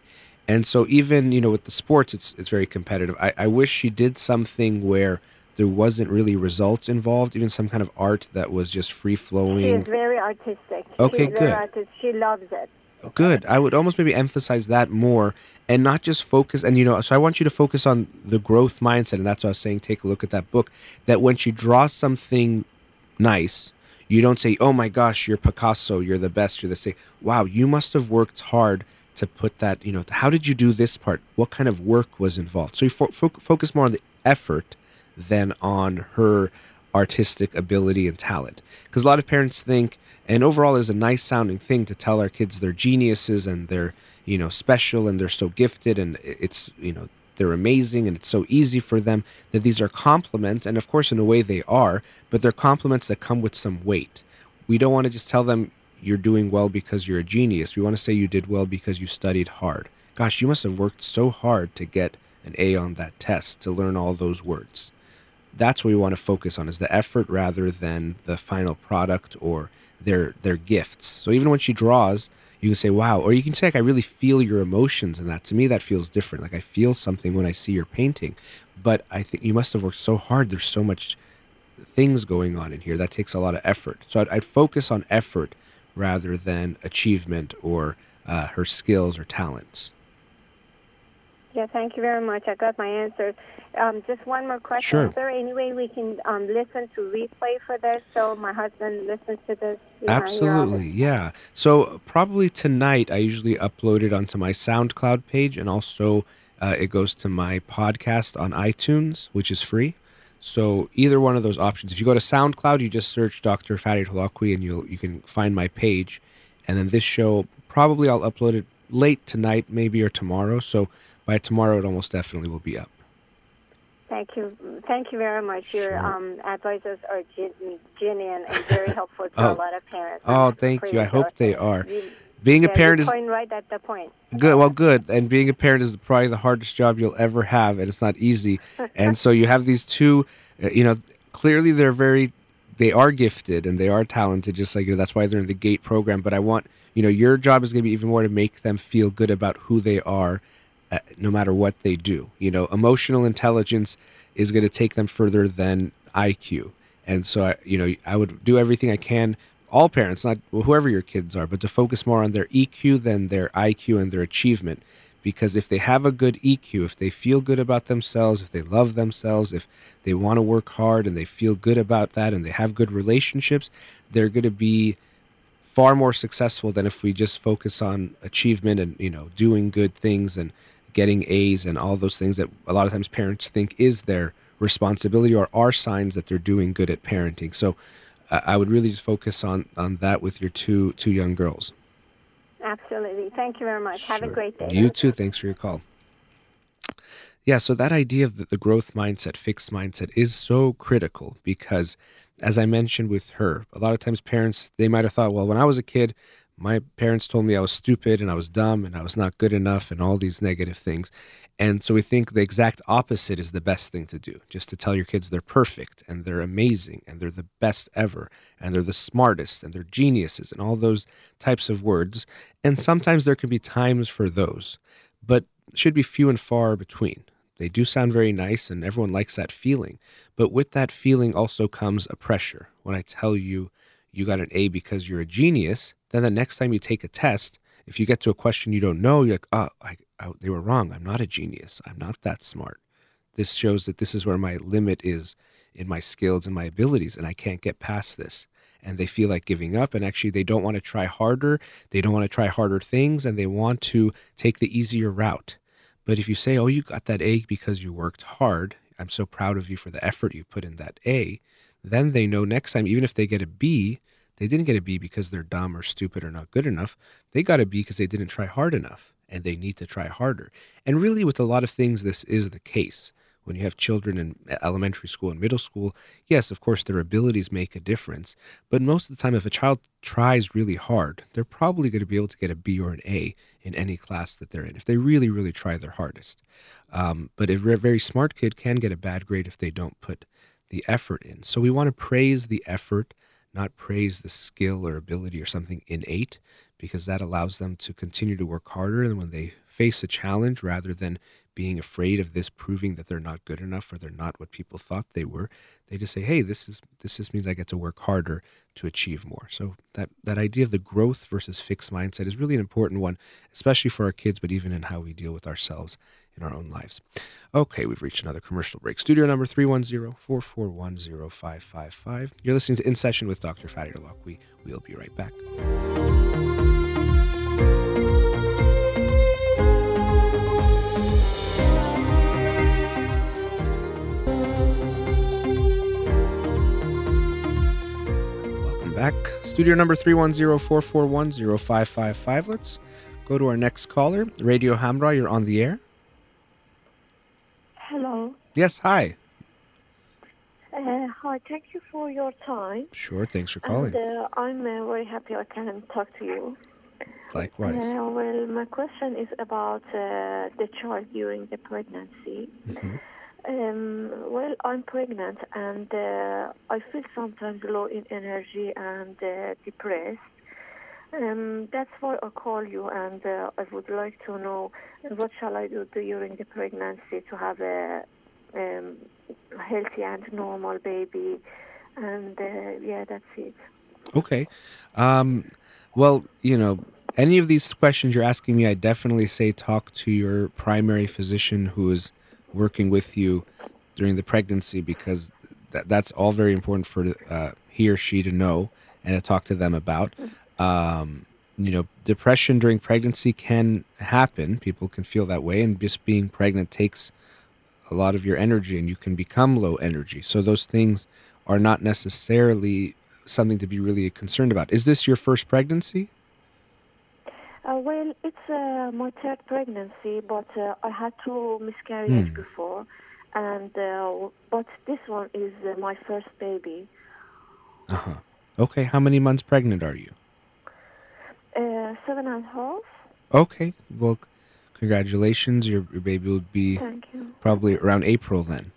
B: And so even, you know, with the sports, it's it's very competitive. I, I wish she did something where there wasn't really results involved, even some kind of art that was just free
D: She
B: flowing.
D: is very artistic.
B: Okay,
D: She's
B: good.
D: artistic. She loves it.
B: Oh, good. I would almost maybe emphasize that more and not just focus. And, you know, so I want you to focus on the growth mindset. And that's what I was saying. Take a look at that book. That when she draws something nice, you don't say, oh my gosh, you're Picasso, you're the best. You're the say, wow, you must have worked hard to put that, you know, how did you do this part? What kind of work was involved? So you fo- fo- focus more on the effort than on her artistic ability and talent. Because a lot of parents think, and overall, is a nice sounding thing to tell our kids they're geniuses and they're, you know, special and they're so gifted and it's, you know, they're amazing and it's so easy for them that these are compliments. And of course, in a way, they are, but they're compliments that come with some weight. We don't want to just tell them you're doing well because you're a genius. We want to say you did well because you studied hard. Gosh, you must have worked so hard to get an A on that test to learn all those words that's what we want to focus on is the effort rather than the final product or their their gifts. So even when she draws, you can say, "Wow," or you can say, like, "I really feel your emotions," and that to me that feels different. Like I feel something when I see your painting, but I think you must have worked so hard. There's so much things going on in here that takes a lot of effort. So I'd, I'd focus on effort rather than achievement or uh, her skills or talents.
D: Yeah, thank you very much. I got my answers. Um, just one more question.
B: Sure.
D: Is there any way we can um, listen to replay for this so my husband listens to this? behind your office?
B: Absolutely, yeah. So probably tonight, I usually upload it onto my SoundCloud page, and also uh, it goes to my podcast on iTunes, which is free. So either one of those options. If you go to SoundCloud, you just search Dr. Fadi Holakouee, and you will you can find my page. And then this show, probably I'll upload it late tonight, maybe or tomorrow. So by tomorrow, it almost definitely will be up.
D: Thank you. Thank you very much. Your
B: Sure.
D: um, advisors are gen- genuine and very helpful to
B: Oh.
D: a lot of parents.
B: Oh, thank you. I hope they are.
D: You,
B: Being a parent is
D: right at the point.
B: Good. Well, good. And being a parent is probably the hardest job you'll ever have, and it's not easy. and so you have these two. uh, You know, clearly they're very, they are gifted and they are talented. Just like you know, that's why they're in the Gate program. But I want you know, your job is going to be even more to make them feel good about who they are, uh, no matter what they do. You know, emotional intelligence is going to take them further than IQ. And so, I, you know, I would do everything I can all parents, not well, whoever your kids are, but to focus more on their EQ than their IQ and their achievement. Because if they have a good EQ, if they feel good about themselves, if they love themselves, if they want to work hard and they feel good about that and they have good relationships, they're going to be far more successful than if we just focus on achievement and, you know, doing good things and getting A's and all those things that a lot of times parents think is their responsibility or are signs that they're doing good at parenting. So I I would really just focus on on that with your two two young girls.
D: Absolutely. Thank you very much. Have a great day.
B: You too. Thanks for your call. Yeah, so that idea of the, the growth mindset, fixed mindset is so critical because, as I mentioned with her, a lot of times parents, they might have thought, well, when I was a kid, my parents told me I was stupid and I was dumb and I was not good enough and all these negative things. And so we think the exact opposite is the best thing to do, just to tell your kids they're perfect and they're amazing and they're the best ever and they're the smartest and they're geniuses and all those types of words. And sometimes there can be times for those, but should be few and far between. They do sound very nice and everyone likes that feeling. But with that feeling also comes a pressure. When I tell you you got an A because you're a genius, then the next time you take a test, if you get to a question you don't know, you're like, oh, I, I, they were wrong. I'm not a genius. I'm not that smart. This shows that this is where my limit is in my skills and my abilities, and I can't get past this. And they feel like giving up, and actually, they don't want to try harder. They don't want to try harder things, and they want to take the easier route. But if you say, oh, you got that A because you worked hard, I'm so proud of you for the effort you put in that A, then they know next time, even if they get a B, they didn't get a B because they're dumb or stupid or not good enough. They got a B because they didn't try hard enough and they need to try harder. And really, with a lot of things, this is the case. When you have children in elementary school and middle school, yes, of course, their abilities make a difference. But most of the time, if a child tries really hard, they're probably going to be able to get a B or an A in any class that they're in if they really, really try their hardest. Um, but a very smart kid can get a bad grade if they don't put the effort in. So we want to praise the effort, not praise the skill or ability or something innate, because that allows them to continue to work harder. And when they face a challenge, rather than being afraid of this proving that they're not good enough or they're not what people thought they were, they just say, "Hey, this is this just means I get to work harder to achieve more." So that that idea of the growth versus fixed mindset is really an important one, especially for our kids, but even in how we deal with ourselves in our own lives. Okay, we've reached another commercial break. Studio number 310-441-0555. You're listening to In Session with Dr. Fadi Holakouee. We'll be right back. Welcome back. Studio number 310-441-0555. Let's go to our next caller. Radio Hamra, you're on the air.
E: Hello.
B: Yes, hi.
E: Uh, hi, thank you for your time.
B: Sure, thanks for calling.
E: And uh, I'm uh, very happy I can talk to you.
B: Likewise.
E: Uh, well, my question is about uh, the child during the pregnancy.
B: Mhm.
E: Um, well, I'm pregnant and uh, I feel sometimes low in energy and uh, depressed. Um, that's why I call you and uh, I would like to know what shall I do during the pregnancy to have a um, healthy and normal baby. And uh, yeah, that's it.
B: Okay. Um, well, you know, any of these questions you're asking me, I definitely say talk to your primary physician who is working with you during the pregnancy because that, that's all very important for uh, he or she to know and to talk to them about. Um, you know, depression during pregnancy can happen. People can feel that way, and just being pregnant takes a lot of your energy, and you can become low energy. So those things are not necessarily something to be really concerned about. Is this your first pregnancy?
E: Uh, well, it's uh, my third pregnancy, but uh, I had two miscarriages
B: Hmm.
E: before, and uh, but this one is uh, my first baby.
B: Uh huh. Okay. How many months pregnant are you?
E: Uh, seven and a half.
B: Okay. Well, congratulations. Your your baby will be probably around April then.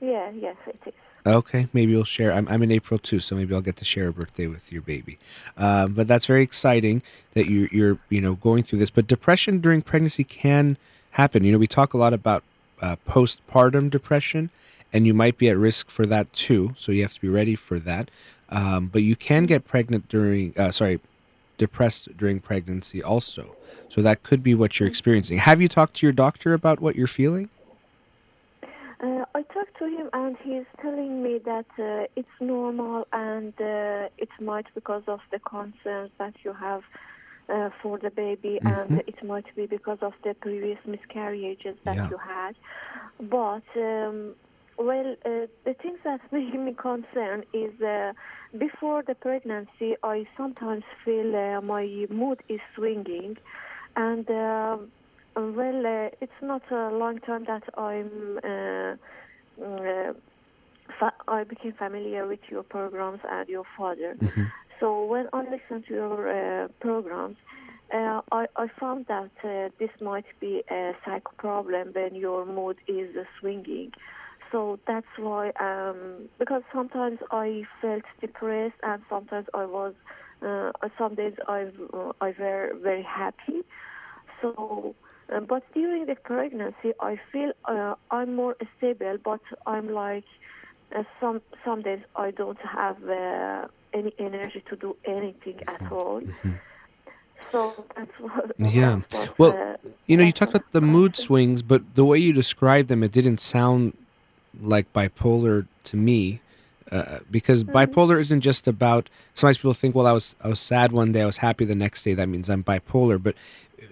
E: Yeah, yes, it is.
B: Okay, maybe you'll share. I'm, I'm in April too, so maybe I'll get to share a birthday with your baby. Um, but that's very exciting that you, you're you know going through this. But depression during pregnancy can happen. You know, we talk a lot about uh, postpartum depression, and you might be at risk for that too. So you have to be ready for that. Um, but you can get pregnant during, uh, sorry, depressed during pregnancy also. So that could be what you're experiencing. Have you talked to your doctor about what you're feeling?
E: Uh, I talked to him, and he's telling me that uh, it's normal, and uh, it might because of the concerns that you have uh, for the baby, and it might be because of the previous miscarriages that
B: Yeah.
E: you had. But um, well, uh, the things that make me concerned is uh, before the pregnancy, I sometimes feel uh, my mood is swinging, and. um well, uh, it's not a long time that I'm. Uh, uh, fa- I became familiar with your programs and your father. So when I listen to your uh, programs, uh, I, I found that uh, this might be a psycho problem when your mood is uh, swinging. So that's why, um, because sometimes I felt depressed and sometimes I was, uh, some days I, uh, I were very happy. So, uh, but during the pregnancy, I feel uh, I'm more stable, but I'm like uh, some some days I don't have uh, any energy to do anything at all. So that's what.
B: Yeah. Well,
E: uh,
B: You know, you talked about the mood swings, but the way you described them, it didn't sound like bipolar to me. Uh, because bipolar isn't just about. Sometimes people think, well, I was I was sad one day, I was happy the next day. That means I'm bipolar. But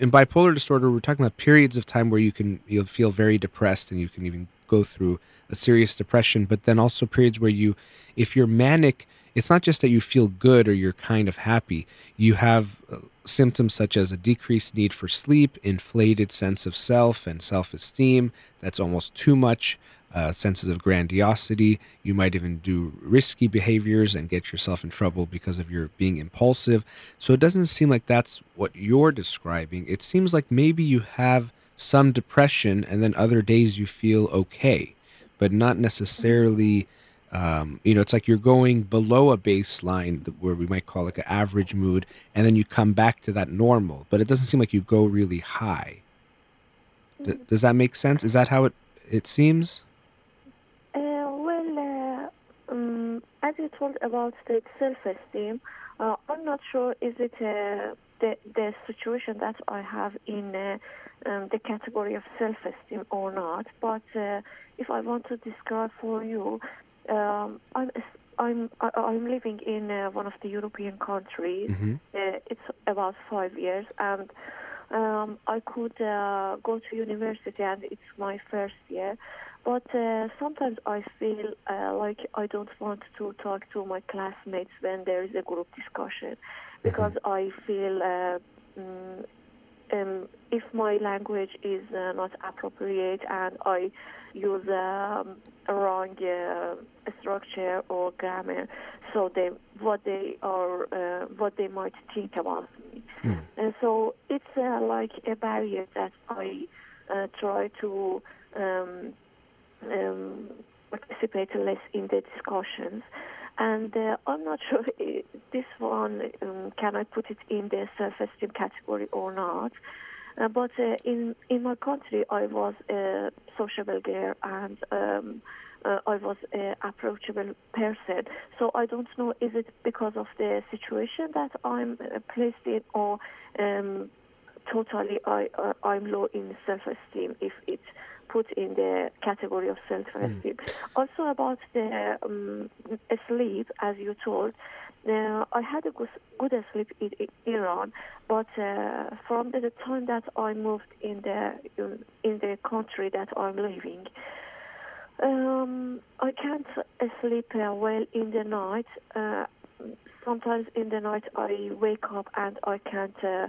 B: in bipolar disorder, we're talking about periods of time where you can you'll feel very depressed and you can even go through a serious depression. But then also periods where you, if you're manic, it's not just that you feel good or you're kind of happy. You have uh, symptoms such as a decreased need for sleep, inflated sense of self and self esteem. That's almost too much. Uh, senses of grandiosity. You might even do risky behaviors and get yourself in trouble because of your being impulsive. So it doesn't seem like that's what you're describing. It seems like maybe you have some depression and then other days you feel okay, but not necessarily um, you know, it's like you're going below a baseline where we might call like an average mood, and then you come back to that normal. But it doesn't seem like you go really high. Does that make sense? Is that how it it seems?
E: Uh, well, uh, um, as you told about the self-esteem, uh, I'm not sure is it uh, the the situation that I have in uh, um, the category of self-esteem or not. But uh, if I want to describe for you, um, I'm I'm I'm living in uh, one of the European countries.
B: Mhm.
E: Uh, it's about five years, and um, I could uh, go to university, and it's my first year. But uh, sometimes I feel uh, like I don't want to talk to my classmates when there is a group discussion, because I feel uh, mm, um, if my language is uh, not appropriate and I use um, a wrong uh, structure or grammar, so they what they are uh, what they might think about me, and so it's uh, like a barrier that I uh, try to um, um, participate less in the discussions. And uh, I'm not sure this one um, can I put it in the self-esteem category or not. Uh, but uh, in in my country, I was a sociable girl and um, uh, I was an approachable person. So I don't know is it because of the situation that I'm uh, placed in or um, totally I uh, I'm low in self-esteem if it's put in the category of self-esteem. Also about the um, sleep, as you told, uh, I had a good, good sleep in, in Iran, but uh, from the time that I moved in the in, in the country that I'm living, um, I can't sleep uh, well in the night. Uh, sometimes in the night I wake up and I can't uh,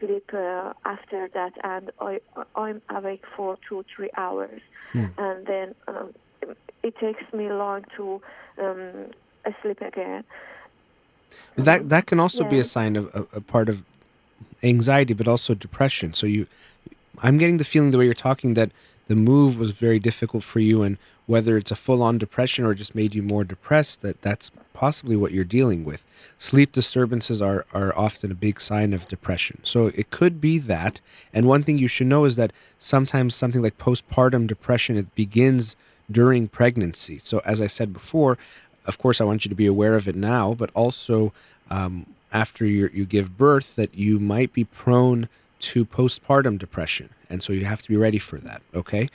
E: sleep uh, after that, and I I'm awake for two three hours,
B: Hmm.
E: and then um, it takes me long to um, sleep again.
B: That that can also be a sign of a, a part of anxiety, but also depression. So you, I'm getting the feeling the way you're talking that the move was very difficult for you, and whether it's a full-on depression or just made you more depressed, that that's possibly what you're dealing with. Sleep disturbances are are often a big sign of depression. So it could be that. And one thing you should know is that sometimes something like postpartum depression it begins during pregnancy. So as I said before, of course, I want you to be aware of it now, but also um, after you you give birth, that you might be prone to postpartum depression, and so you have to be ready for that. Okay,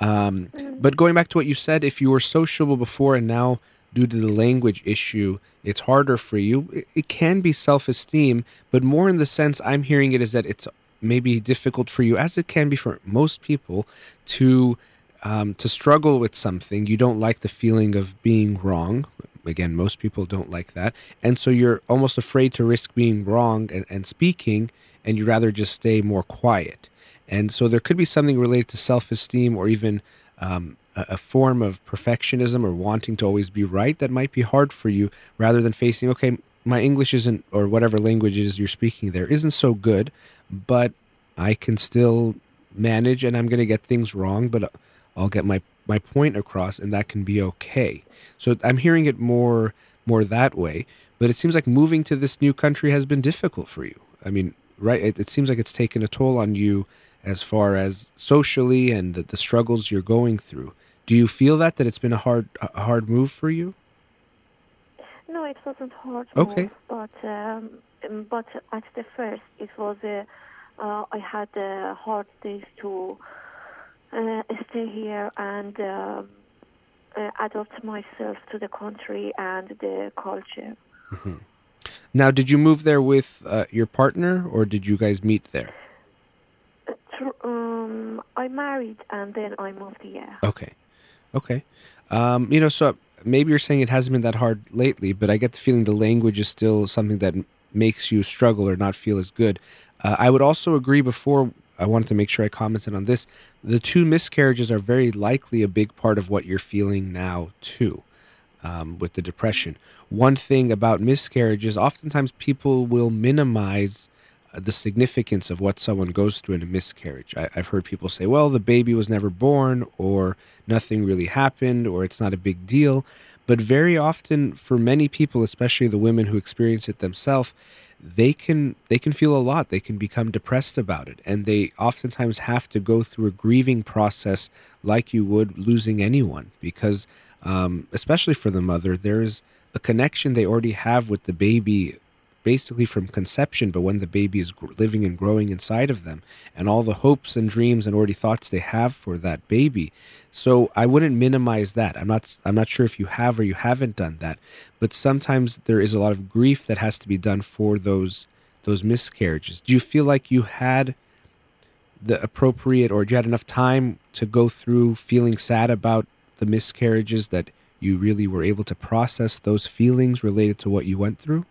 B: um, but going back to what you said, if you were sociable before and now due to the language issue, it's harder for you. It, can be self-esteem, but more in the sense I'm hearing it is that it's maybe difficult for you, as it can be for most people, to um, to struggle with something, you don't like the feeling of being wrong. Again, most people don't like that. And so you're almost afraid to risk being wrong and, and speaking, and you'd rather just stay more quiet. And so there could be something related to self esteem or even um, a, a form of perfectionism or wanting to always be right that might be hard for you rather than facing, okay, my English isn't, or whatever language it is you're speaking there, isn't so good, but I can still manage and I'm going to get things wrong, but I'll get my my point across and that can be okay. So I'm hearing it more more that way, but it seems like moving to this new country has been difficult for you. I mean, right it, it seems like it's taken a toll on you as far as socially and the, the struggles you're going through. Do you feel that that it's been a hard a hard move for you?
E: No, it wasn't hard.
B: Okay.
E: move, but um, um, but at the first, it was. Uh, uh, I had uh, hard days to uh, stay here and um uh, adapt myself to the country and the culture.
B: Now, did you move there with uh, your partner or did you guys meet there?
E: Um, I married and then I moved here.
B: Okay. Okay. Um, you know, so maybe you're saying it hasn't been that hard lately, but I get the feeling the language is still something that makes you struggle or not feel as good. Uh, I would also agree before, I wanted to make sure I commented on this. The two miscarriages are very likely a big part of what you're feeling now, too, um, with the depression. One thing about miscarriages, oftentimes people will minimize uh, the significance of what someone goes through in a miscarriage. I, I've heard people say, well, the baby was never born, or nothing really happened, or it's not a big deal. But very often, for many people, especially the women who experience it themselves, they can they can feel a lot. They can become depressed about it, and they oftentimes have to go through a grieving process like you would losing anyone, because um, especially for the mother, there is a connection they already have with the baby basically from conception, but when the baby is living and growing inside of them, and all the hopes and dreams and already thoughts they have for that baby. So I wouldn't minimize that. I'm not. I'm not sure if you have or you haven't done that, but sometimes there is a lot of grief that has to be done for those those miscarriages. Do you feel like you had the appropriate, or you had enough time to go through feeling sad about the miscarriages that you really were able to process those feelings related to what you went through?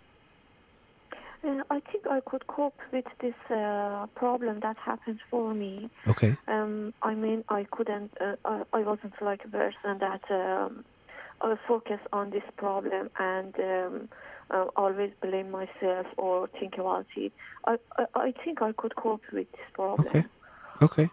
E: Uh, I think I could cope with this uh, problem that happened for me.
B: Okay.
E: Um, I mean, I couldn't. Uh, I, I wasn't like a person that um, uh, focus on this problem and um, uh, always blame myself or think about it. I, I, I think I could cope with this problem.
B: Okay. Okay.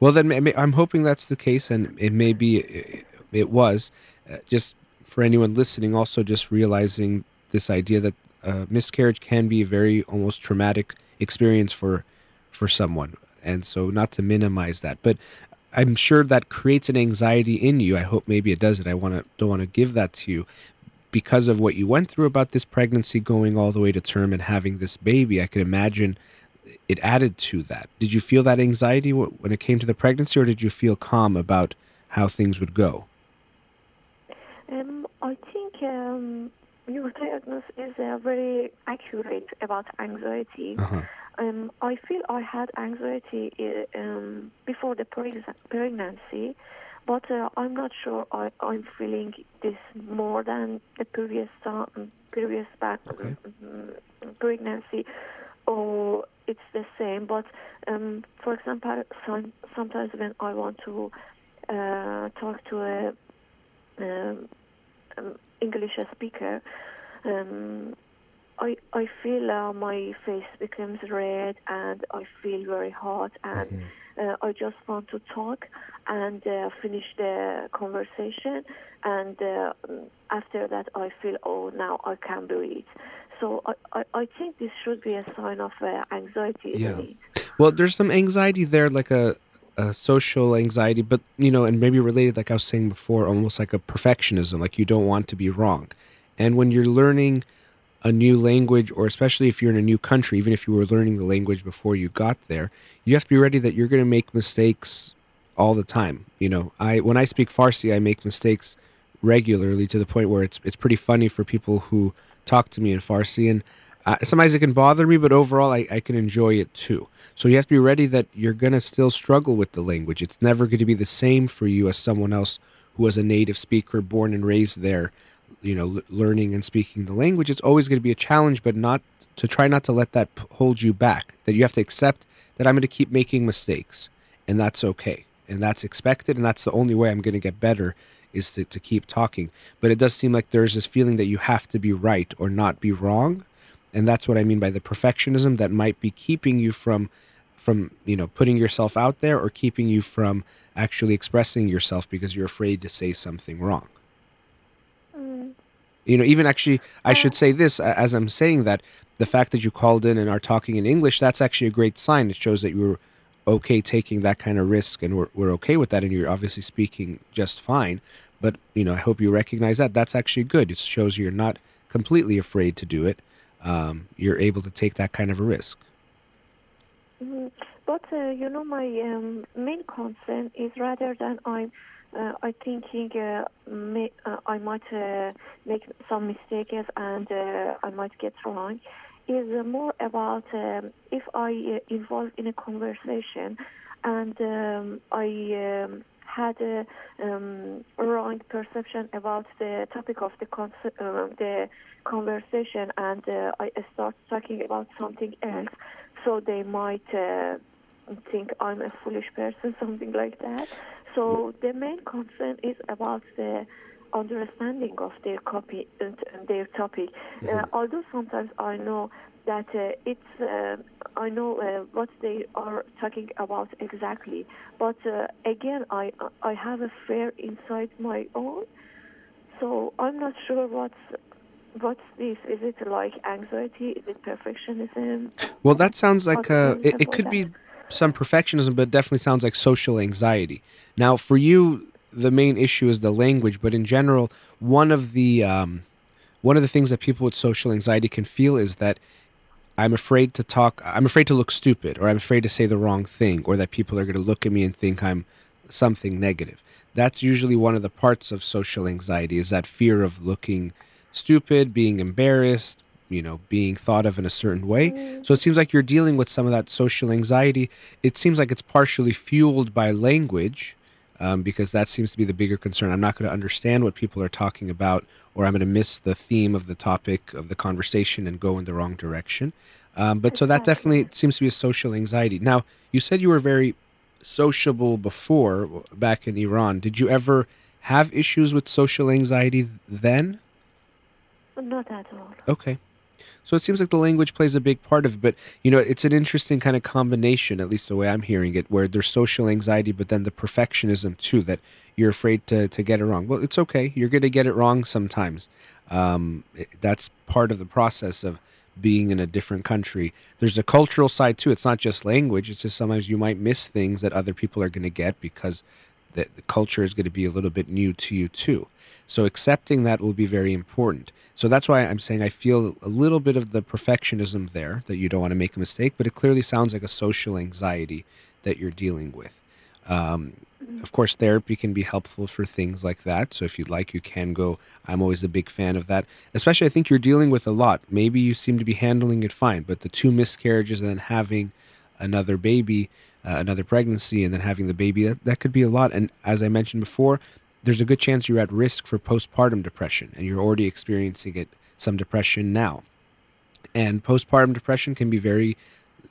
B: Well, then I'm hoping that's the case, and it may be it, was. Uh, just for anyone listening, also just realizing this idea that uh, miscarriage can be a very almost traumatic experience for for someone, and so not to minimize that, but. I'm sure that creates an anxiety in you. I hope maybe it doesn't. I want to don't want to give that to you because of what you went through about this pregnancy going all the way to term and having this baby. I can imagine it added to that. Did you feel that anxiety when it came to the pregnancy, or did you feel calm about how things would go?
E: Um, I think um, your diagnosis is uh, very accurate about anxiety.
B: Uh-huh.
E: Um, I feel I had anxiety uh, um, before the preg- pregnancy, but uh, I'm not sure I, I'm feeling this more than the previous time, previous back
B: Okay.
E: mm, pregnancy, or it's the same. But um, for example, some, sometimes when I want to uh, talk to a um, um, English speaker, um, I I feel uh, my face becomes red and I feel very hot and
B: Mm-hmm.
E: uh, I just want to talk and uh, finish the conversation and uh, after that I feel oh now I can breathe. So I, I, I think this should be a sign of uh, anxiety,
B: Yeah. Well, there's some anxiety there, like a, a social anxiety, but you know, and maybe related, like I was saying before, almost like a perfectionism, like you don't want to be wrong. And when you're learning a new language, or especially if you're in a new country, even if you were learning the language before you got there, you have to be ready that you're going to make mistakes all the time. You know, I when I speak Farsi, I make mistakes regularly to the point where it's it's pretty funny for people who talk to me in Farsi, and uh, sometimes it can bother me, but overall, I, I can enjoy it too. So you have to be ready that you're going to still struggle with the language. It's never going to be the same for you as someone else who was a native speaker, born and raised there, you know, l- learning and speaking the language. It's always going to be a challenge, but not to try not to let that p- hold you back. That you have to accept that I'm going to keep making mistakes, and that's okay, and that's expected, and that's the only way I'm going to get better is to, to keep talking. But it does seem like there's this feeling that you have to be right or not be wrong. And that's what I mean by the perfectionism that might be keeping you from from, you know, putting yourself out there or keeping you from actually expressing yourself because you're afraid to say something wrong.
E: Mm.
B: You know, even actually, I should say this as I'm saying that the fact that you called in and are talking in English, that's actually a great sign. It shows that you're okay taking that kind of risk and we're, we're okay with that. And you're obviously speaking just fine. But, you know, I hope you recognize that. That's actually good. It shows you're not completely afraid to do it. Um, you're able to take that kind of a risk.
E: Mhm. But uh, you know, my um, main concern is rather than I'm, uh, I thinking uh, may, uh, I might uh, make some mistakes and uh, I might get wrong, is more about um, if I involve in a conversation and um, I um, had a um, wrong perception about the topic of the con- the conversation and uh, I start talking about something else so they might uh, think I'm a foolish person, something like that. So the main concern is about the understanding of their copy, uh, their topic. Uh, although sometimes I know that uh, it's, uh, I know uh, what they are talking about exactly, but uh, again, I I have a fear inside my own. So I'm not sure what's what's this? Is it like anxiety? Is it perfectionism?
B: Well, that sounds like uh, it, it could be some perfectionism, but it definitely sounds like social anxiety. Now, for you, the main issue is the language, but in general, one of the um, one of the things that people with social anxiety can feel is that I'm afraid to talk. I'm afraid to look stupid, or I'm afraid to say the wrong thing, or that people are going to look at me and think I'm something negative. That's usually one of the parts of social anxiety is that fear of looking stupid, being embarrassed, you know, being thought of in a certain way. So it seems like you're dealing with some of that social anxiety. It seems like it's partially fueled by language, um, because that seems to be the bigger concern. I'm not going to understand what people are talking about, or I'm going to miss the theme of the topic of the conversation and go in the wrong direction. Um, but so that definitely seems to be a social anxiety. Now, you said you were very sociable before back in Iran. Did you ever have issues with social anxiety then?
E: Not at all.
B: Okay. So it seems like the language plays a big part of it, but you know, it's an interesting kind of combination, at least the way I'm hearing it, where there's social anxiety, but then the perfectionism too, that you're afraid to, to get it wrong. Well, it's okay. You're going to get it wrong sometimes. Um, it- that's part of the process of being in a different country. There's a cultural side too. It's not just language. It's just sometimes you might miss things that other people are going to get because the, the culture is going to be a little bit new to you too. So accepting that will be very important. So that's why I'm saying I feel a little bit of the perfectionism there that you don't want to make a mistake, but it clearly sounds like a social anxiety that you're dealing with. Um, of course, therapy can be helpful for things like that. So if you'd like, you can go. I'm always a big fan of that. Especially, I think you're dealing with a lot. Maybe you seem to be handling it fine, but the two miscarriages and then having another baby, uh, another pregnancy and then having the baby, that, that could be a lot. And as I mentioned before, there's a good chance you're at risk for postpartum depression and you're already experiencing it, some depression now. And postpartum depression can be very,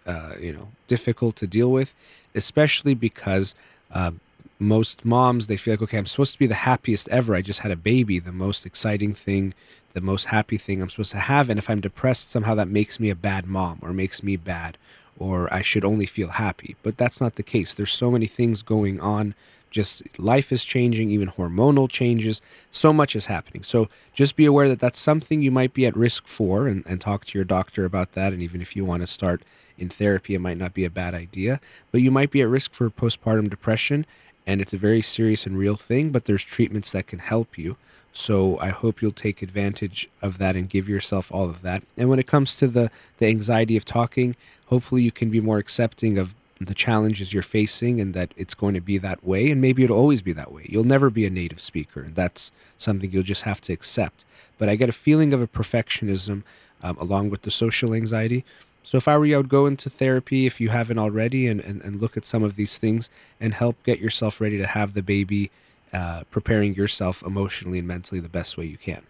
B: uh, you know, difficult to deal with, especially because uh, most moms they feel like, okay, I'm supposed to be the happiest ever. I just had a baby, the most exciting thing, the most happy thing I'm supposed to have. And if I'm depressed, somehow that makes me a bad mom or makes me bad, or I should only feel happy. But that's not the case. There's so many things going on just life is changing, even hormonal changes. So much is happening. So just be aware that that's something you might be at risk for and, and talk to your doctor about that. And even if you want to start in therapy, it might not be a bad idea. But you might be at risk for postpartum depression. And it's a very serious and real thing, but there's treatments that can help you. So I hope you'll take advantage of that and give yourself all of that. And when it comes to the, the anxiety of talking, hopefully you can be more accepting of the challenges you're facing and that it's going to be that way. And maybe it'll always be that way. You'll never be a native speaker. And that's something you'll just have to accept. But i get a feeling of a perfectionism um, along with the social anxiety. So if i were you i would go into therapy if you haven't already and, and, and look at some of these things and help get yourself ready to have the baby uh, preparing yourself emotionally and mentally the best way you can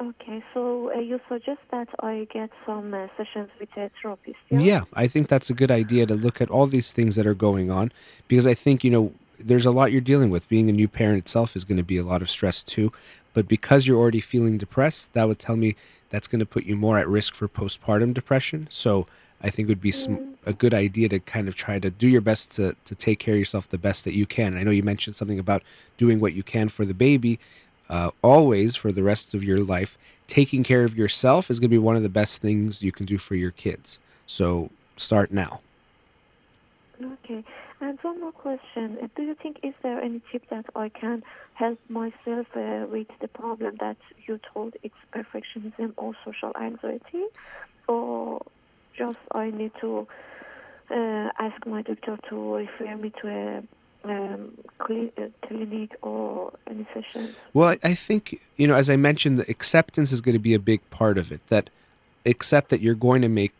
E: Okay, so uh, you suggest that I get some uh, sessions with a therapist. Yeah?
B: Yeah, I think that's a good idea to look at all these things that are going on because I think, you know, there's a lot you're dealing with. Being a new parent itself is going to be a lot of stress too. But because you're already feeling depressed, that would tell me that's going to put you more at risk for postpartum depression. So I think it would be sm-
E: Mm.
B: a good idea to kind of try to do your best to, to take care of yourself the best that you can. I know you mentioned something about doing what you can for the baby. Uh, always for the rest of your life, taking care of yourself is going to be one of the best things you can do for your kids. So start now.
E: Okay, and one more question. Do you think is there any tip that I can help myself uh, with the problem that you told it's perfectionism or social anxiety, or just I need to uh, ask my doctor to refer me to a um, uh, clinic or any sessions?
B: Well, I, I think, you know, as I mentioned, the acceptance is going to be a big part of it. That accept that you're going to make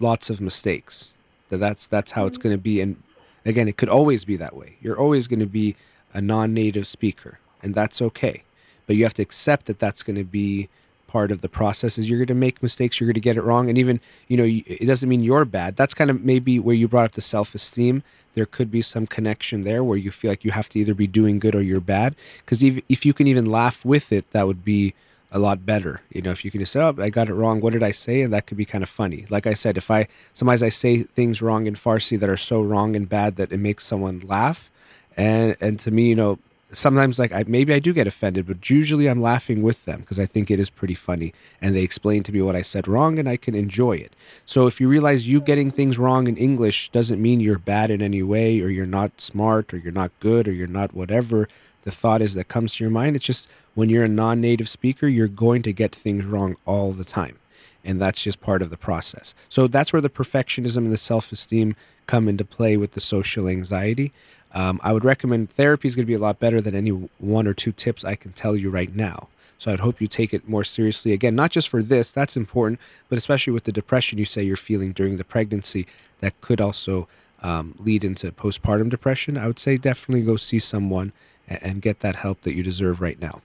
B: lots of mistakes. That that's that's how it's going to be. And again, it could always be that way. You're always going to be a non-native speaker, and that's okay. But you have to accept that that's going to be part of the process. Is you're going to make mistakes, you're going to get it wrong, and even you know, it doesn't mean you're bad. That's kind of maybe where you brought up the self-esteem. There could be some connection there where you feel like you have to either be doing good or you're bad. Because if if you can even laugh with it, that would be a lot better. You know, if you can just say, "Oh, I got it wrong. What did I say?" and that could be kind of funny. Like I said, if I sometimes I say things wrong in Farsi that are so wrong and bad that it makes someone laugh, and and to me, you know, sometimes like I maybe I do get offended, but usually I'm laughing with them because I think it is pretty funny, and they explain to me what I said wrong, and I can enjoy it. So if you realize you getting things wrong in English doesn't mean you're bad in any way, or you're not smart, or you're not good, or you're not whatever the thought is that comes to your mind. It's just when you're a non-native speaker, you're going to get things wrong all the time and that's just part of the process. So that's where the perfectionism and the self-esteem come into play with the social anxiety. Um, I would recommend therapy is going to be a lot better than any one or two tips I can tell you right now. So I'd hope you take it more seriously. Again, not just for this, that's important, but especially with the depression you say you're feeling during the pregnancy, that could also um, lead into postpartum depression. I would say definitely go see someone a- and get that help that you deserve right now.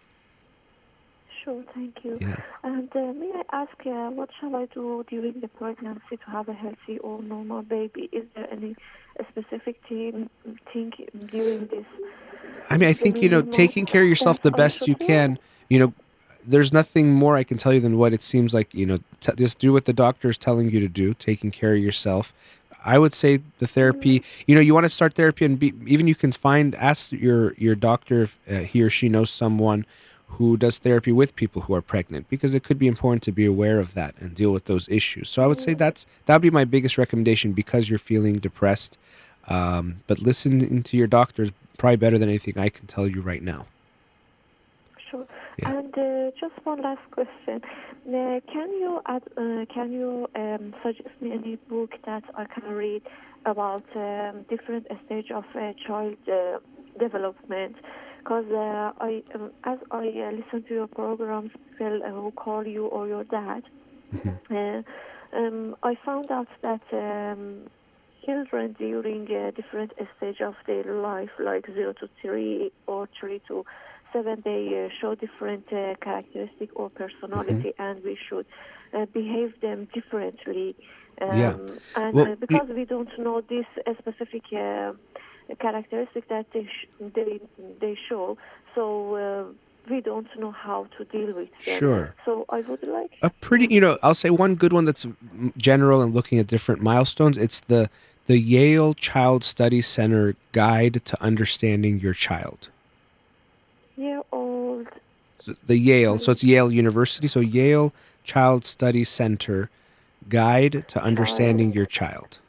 E: Sure, thank you.
B: Yeah.
E: And uh, may I ask, uh, what shall I do during the pregnancy to have a healthy or normal baby? Is there any uh, specific thing, thing during this?
B: I mean, I think you know, taking care of yourself the best you can. You know, there's nothing more I can tell you than what it seems like. You know, t- just do what the doctor is telling you to do. Taking care of yourself. I would say the therapy. You know, you want to start therapy, and be, even you can find ask your your doctor if uh, he or she knows someone who does therapy with people who are pregnant because it could be important to be aware of that and deal with those issues. So I would say that's that would be my biggest recommendation because you're feeling depressed. Um, but listening to your doctor is probably better than anything I can tell you right now.
E: Sure.
B: Yeah.
E: And uh, just one last question: uh, Can you add, uh, can you um, suggest me any book that I can read about um, different stage of uh, child uh, development? Because uh, I, um, as I uh, listen to your programs, people uh, who call you or your dad, uh, um, I found out that um, children during uh, different stage of their life, like zero to three or three to seven, they uh, show different uh, characteristic or personality, and we should uh, behave them differently. Um,
B: Yeah.
E: And
B: Well,
E: uh, because we don't know this uh, specific uh, characteristic that they sh- they they show, so uh, we don't know how to deal with them.
B: Sure.
E: So I would like
B: a pretty you know i'll say one good one that's general and looking at different milestones it's the the yale child study center guide to understanding your child
E: year old
B: so the yale so it's yale university so yale child study center guide to understanding your child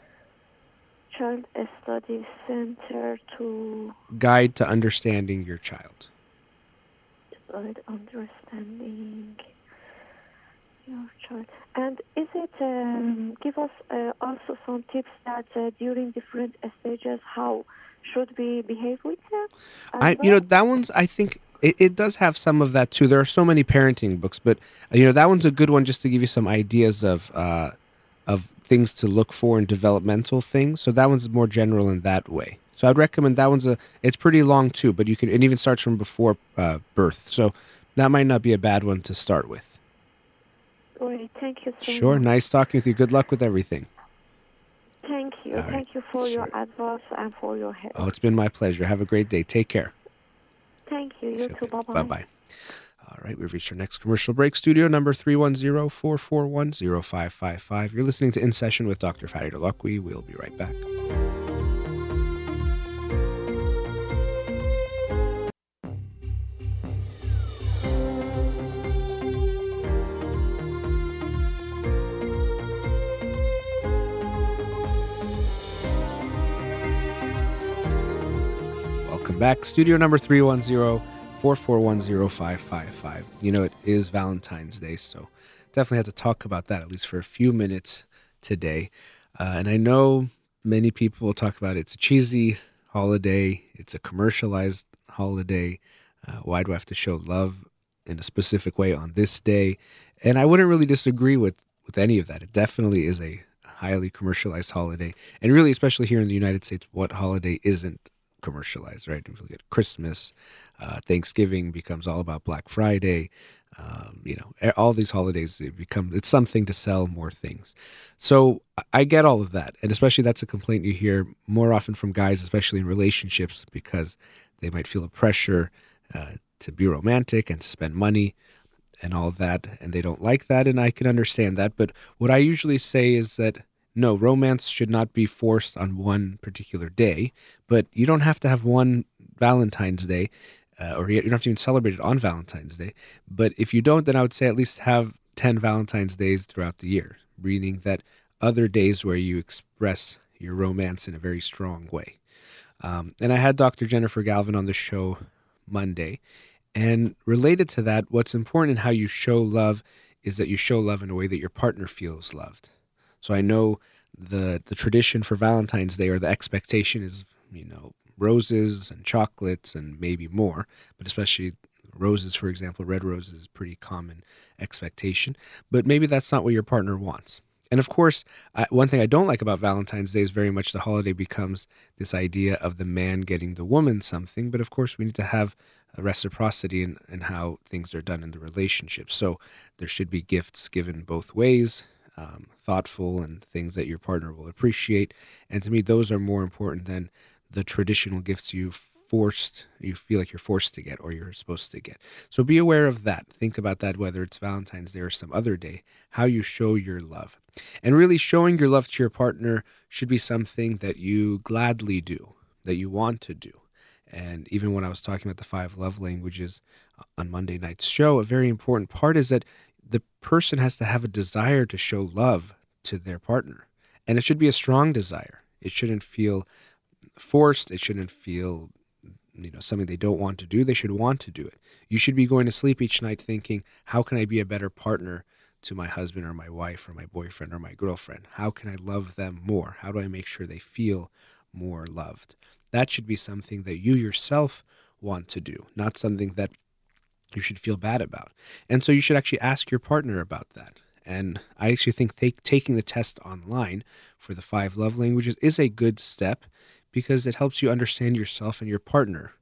E: child study center to
B: guide to understanding your child
E: guide understanding your child. And is it um, give us uh, also some tips that uh, during different stages how should we behave with them?
B: I, you know, that one's. I think it, it does have some of that too. There are so many parenting books, but uh, you know, that one's a good one just to give you some ideas of uh, of things to look for in developmental things. So that one's more general in that way. So I'd recommend that one's a. It's pretty long too, but you can. It even starts from before uh, birth, so that might not be a bad one to start with.
E: Great, thank you so
B: Sure,
E: much.
B: nice talking with you. Good luck with everything.
E: Thank you,
B: All right,
E: thank you for your advice and for your help.
B: Oh, it's been my pleasure. Have a great day. Take care.
E: Thank you. You too. Bye
B: Bye bye. All right, we've reached our next commercial break. Studio number 310 441 0555. You're listening to In Session with Dr. Fadi Holakouee. We'll be right back. Welcome back. Studio number 310 441 0555. You know, it is Valentine's Day, so definitely have to talk about that at least for a few minutes today. Uh, and I know many people talk about it's a cheesy holiday, it's a commercialized holiday. Uh, why do I have to show love in a specific way on this day? And I wouldn't really disagree with, with any of that. It definitely is a highly commercialized holiday. And really, especially here in the United States, what holiday isn't commercialized, right? Look at Christmas, uh, Thanksgiving becomes all about Black Friday. Um, you know, all these holidays it become it's something to sell more things. So I- get all of that, and especially that's a complaint you hear more often from guys, especially in relationships, because they might feel a pressure uh, to be romantic and to spend money and all that, and they don't like that, and I can understand that. But what I usually say is that no, romance should not be forced on one particular day, but you don't have to have one Valentine's Day, uh, or you don't have to even celebrate it on Valentine's Day. But if you don't, then I would say at least have 10 Valentine's Days throughout the year, meaning that other days where you express your romance in a very strong way. Um, and I had Dr. Jennifer Galvin on the show Monday. And related to that, what's important in how you show love is that you show love in a way that your partner feels loved. So I know the the tradition for Valentine's Day or the expectation is, you know, roses and chocolates and maybe more, but especially roses, for example, red roses is pretty common expectation. But maybe that's not what your partner wants. And of course, I, one thing I don't like about Valentine's Day is very much the holiday becomes this idea of the man getting the woman something. But of course, we need to have a reciprocity in, in how things are done in the relationship. So there should be gifts given both ways, um, thoughtful and things that your partner will appreciate. And to me, those are more important than the traditional gifts you forced, you feel like you're forced to get or you're supposed to get. So be aware of that. Think about that, whether it's Valentine's Day or some other day, how you show your love. And really, showing your love to your partner should be something that you gladly do, that you want to do. And even when I was talking about the five love languages uh, on Monday night's show, a very important part is that the person has to have a desire to show love to their partner. And it should be a strong desire. It shouldn't feel forced. It shouldn't feel you know something they don't want to do. They should want to do it. You should be going to sleep each night thinking, how can I be a better partner to my husband or my wife or my boyfriend or my girlfriend? How can I love them more? How do I make sure they feel more loved? That should be something that you yourself want to do, not something that you should feel bad about. And so you should actually ask your partner about that. And I actually think take, taking the test online for the five love languages is a good step because it helps you understand yourself and your partner.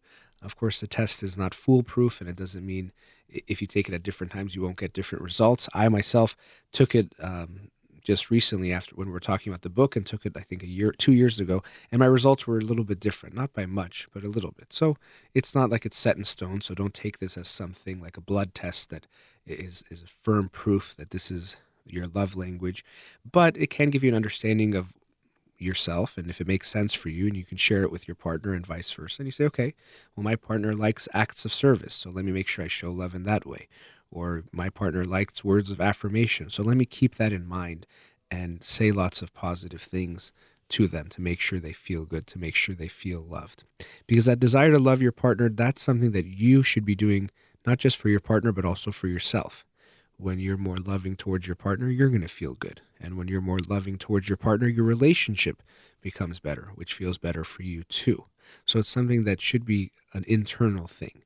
B: Of course, the test is not foolproof, and it doesn't mean if you take it at different times you won't get different results. I myself took it um, just recently after when we were talking about the book and took it I think a year two years ago and my results were a little bit different not by much but a little bit so it's not like it's set in stone so don't take this as something like a blood test that is is a firm proof that this is your love language but it can give you an understanding of yourself and if it makes sense for you and you can share it with your partner and vice versa and you say okay well my partner likes acts of service so let me make sure i show love in that way or my partner likes words of affirmation. So let me keep that in mind and say lots of positive things to them to make sure they feel good, to make sure they feel loved. Because that desire to love your partner, that's something that you should be doing not just for your partner, but also for yourself. When you're more loving towards your partner, you're going to feel good. And when you're more loving towards your partner, your relationship becomes better, which feels better for you too. So it's something that should be an internal thing.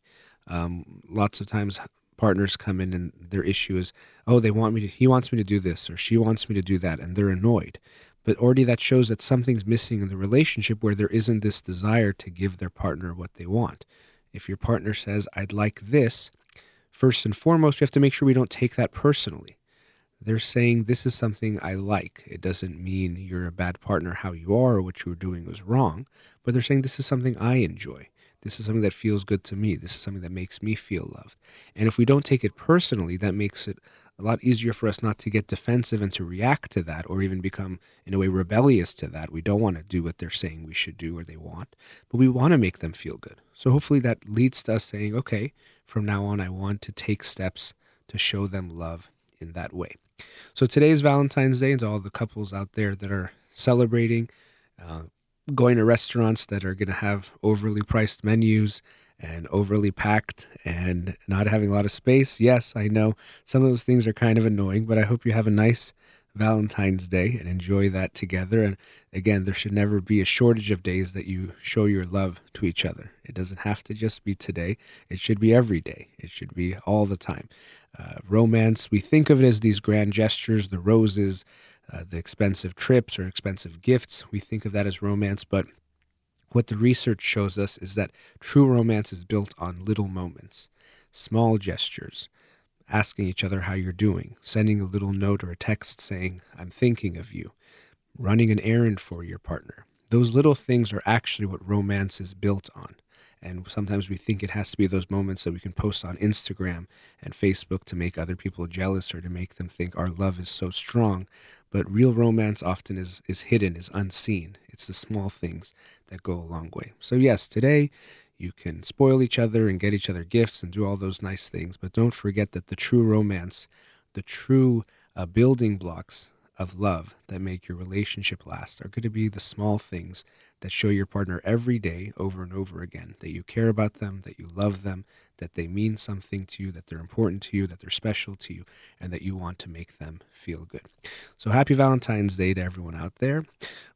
B: Um, lots of times, partners come in and their issue is, oh, they want me to, he wants me to do this or she wants me to do that, and they're annoyed. But already that shows that something's missing in the relationship where there isn't this desire to give their partner what they want. If your partner says, I'd like this, first and foremost, we have to make sure we don't take that personally. They're saying, This is something I like. It doesn't mean you're a bad partner how you are or what you were doing was wrong, but they're saying, This is something I enjoy. This is something that feels good to me. This is something that makes me feel loved. And if we don't take it personally, that makes it a lot easier for us not to get defensive and to react to that or even become, in a way, rebellious to that. We don't want to do what they're saying we should do or they want, but we want to make them feel good. So hopefully that leads to us saying, okay, from now on, I want to take steps to show them love in that way. So today is Valentine's Day, and to all the couples out there that are celebrating, uh, going to restaurants that are going to have overly priced menus and overly packed and not having a lot of space. Yes, I know some of those things are kind of annoying, but I hope you have a nice Valentine's Day and enjoy that together. And again, there should never be a shortage of days that you show your love to each other. It doesn't have to just be today, it should be every day, it should be all the time. Uh, romance, we think of it as these grand gestures, the roses, uh, the expensive trips or expensive gifts. We think of that as romance, but what the research shows us is that true romance is built on little moments, small gestures, asking each other how you're doing, sending a little note or a text saying, I'm thinking of you, running an errand for your partner. Those little things are actually what romance is built on. And sometimes we think it has to be those moments that we can post on Instagram and Facebook to make other people jealous or to make them think our love is so strong. But real romance often is, is hidden, is unseen. It's the small things that go a long way. So, yes, today you can spoil each other and get each other gifts and do all those nice things. But don't forget that the true romance, the true uh, building blocks of love that make your relationship last are going to be the small things that show your partner every day over and over again that you care about them, that you love them, that they mean something to you, that they're important to you, that they're special to you, and that you want to make them feel good. So happy Valentine's Day to everyone out there.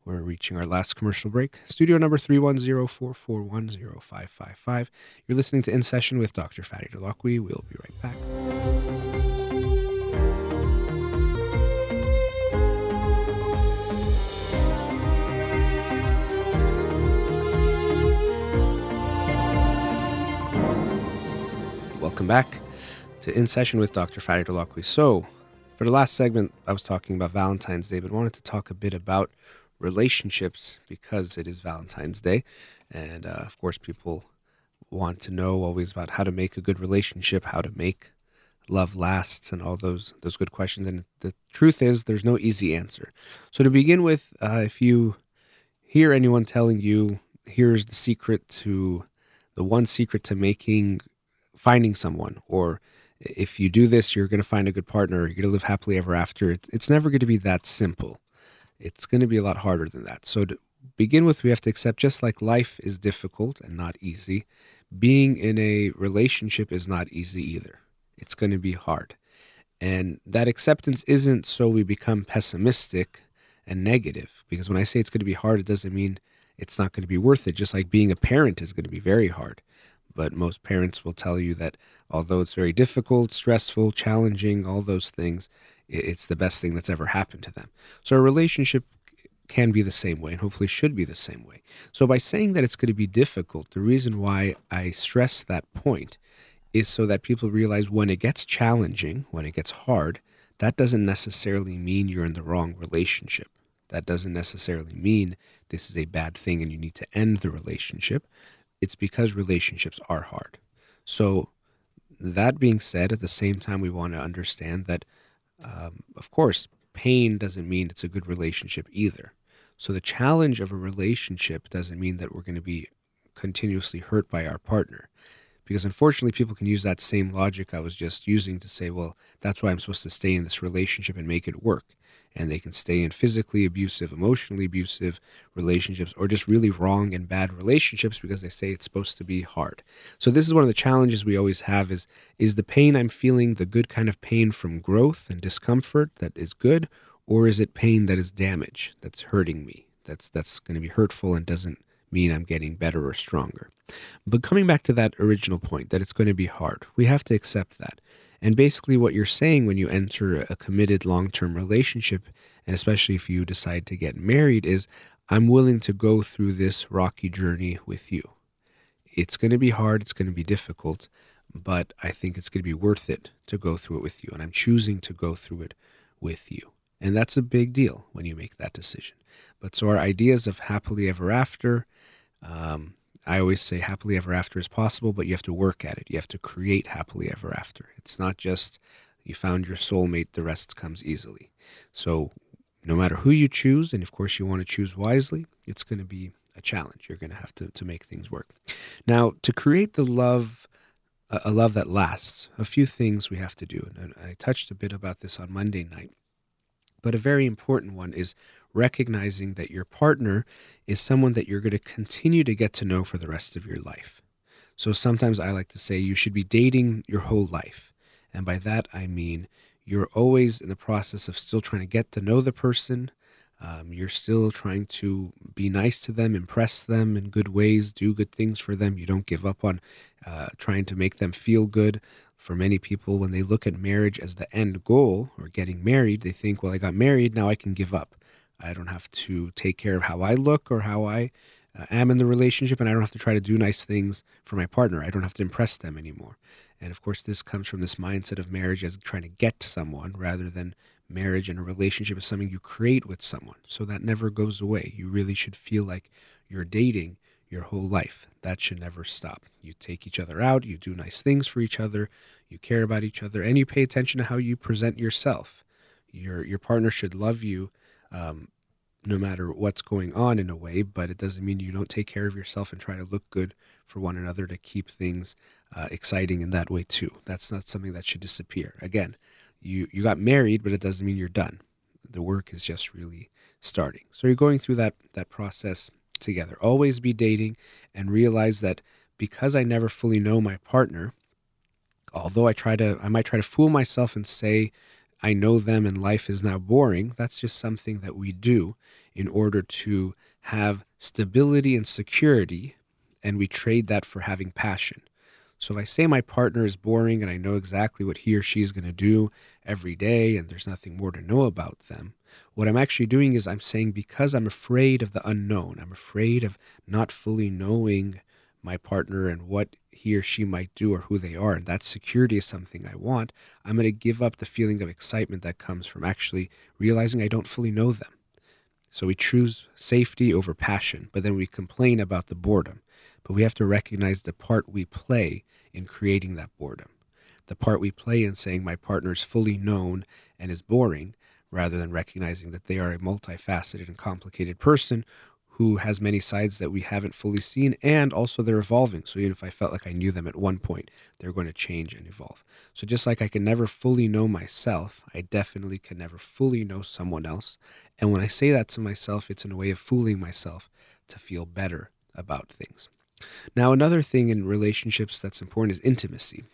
B: We're reaching our last commercial break. Studio number 310-441-0555. You're listening to In Session with Dr. Fadi Holakouee. We'll be right back. Welcome back to In Session with Dr. Fadi Holakouee. So, for the last segment, I was talking about Valentine's Day, but wanted to talk a bit about relationships because it is Valentine's Day. And uh, of course, people want to know always about how to make a good relationship, how to make love lasts, and all those those good questions. And the truth is, there's no easy answer. So to begin with, uh, if you hear anyone telling you, "Here's the secret to the one secret to making finding someone or if you do this you're going to find a good partner you're going to live happily ever after. It's, never going to be that simple. It's going to be a lot harder than that. So to begin with we have to accept just like life is difficult and not easy being in a relationship is not easy either. It's going to be hard. And that acceptance isn't so we become pessimistic and negative because when i say it's going to be hard it doesn't mean it's not going to be worth it. Just like being a parent is going to be very hard but most parents will tell you that although it's very difficult, stressful, challenging, all those things, it's the best thing that's ever happened to them. So a relationship can be the same way and hopefully should be the same way. So, by saying that it's going to be difficult, the reason why I stress that point is so that people realize when it gets challenging, when it gets hard, that doesn't necessarily mean you're in the wrong relationship. That doesn't necessarily mean this is a bad thing and you need to end the relationship. It's because relationships are hard. So, that being said, at the same time, we want to understand that, um, of course, pain doesn't mean it's a good relationship either. So, the challenge of a relationship doesn't mean that we're going to be continuously hurt by our partner because unfortunately people can use that same logic I was just using to say, well, that's why I'm supposed to stay in this relationship and make it work. And they can stay in physically abusive, emotionally abusive relationships, or just really wrong and bad relationships because they say it's supposed to be hard. So this is one of the challenges we always have is is the pain I'm feeling the good kind of pain from growth and discomfort that is good, or is it pain that is damage, that's hurting me, that's that's going to be hurtful and doesn't mean I'm getting better or stronger. But coming back to that original point, that it's going to be hard, we have to accept that. And basically, what you're saying when you enter a committed long term relationship, and especially if you decide to get married, is I'm willing to go through this rocky journey with you. It's going to be hard, it's going to be difficult, but I think it's going to be worth it to go through it with you. And I'm choosing to go through it with you. And that's a big deal when you make that decision. But so our ideas of happily ever after, um, I always say happily ever after is possible, but you have to work at it. You have to create happily ever after. It's not just you found your soulmate, the rest comes easily. So, no matter who you choose, and of course you want to choose wisely, it's going to be a challenge. You're going to have to, to make things work. Now, to create the love, a love that lasts, a few things we have to do. And I touched a bit about this on Monday night, but a very important one is recognizing that your partner is someone that you're going to continue to get to know for the rest of your life. So sometimes I like to say you should be dating your whole life. And by that, I mean you're always in the process of still trying to get to know the person. Um, you're still trying to be nice to them, impress them in good ways, do good things for them. You don't give up on uh, trying to make them feel good. For many people, when they look at marriage as the end goal or getting married, they think, well, I got married, now I can give up. I don't have to take care of how I look or how I uh, am in the relationship, and I don't have to try to do nice things for my partner. I don't have to impress them anymore. And of course, this comes from this mindset of marriage as trying to get someone rather than marriage and a relationship is something you create with someone. So that never goes away. You really should feel like you're dating your whole life. That should never stop. You take each other out, you do nice things for each other, you care about each other, and you pay attention to how you present yourself. Your your partner should love you um, no matter what's going on in a way, but it doesn't mean you don't take care of yourself and try to look good for one another to keep things uh, exciting in that way too. That's not something that should disappear. Again, you you got married, but it doesn't mean you're done. The work is just really starting. So you're going through that that process together. Always be dating and realize that because I never fully know my partner, although I try to I might try to fool myself and say I know them and life is now boring. That's just something that we do in order to have stability and security, and we trade that for having passion. So if I say my partner is boring and I know exactly what he or she is going to do every day and there's nothing more to know about them, what I'm actually doing is I'm saying because I'm afraid of the unknown, I'm afraid of not fully knowing my partner and what he or she might do or who they are, and that security is something I want, I'm going to give up the feeling of excitement that comes from actually realizing I don't fully know them. So we choose safety over passion, but then we complain about the boredom. But we have to recognize the part we play in creating that boredom. The part we play in saying my partner is fully known and is boring, rather than recognizing that they are a multifaceted and complicated person who has many sides that we haven't fully seen and also they're evolving. So even if i felt like i knew them at one point they're going to change and evolve. So just like i can never fully know myself i definitely can never fully know someone else. And when i say that to myself it's in a way of fooling myself to feel better about things. Now another thing in relationships that's important is intimacy.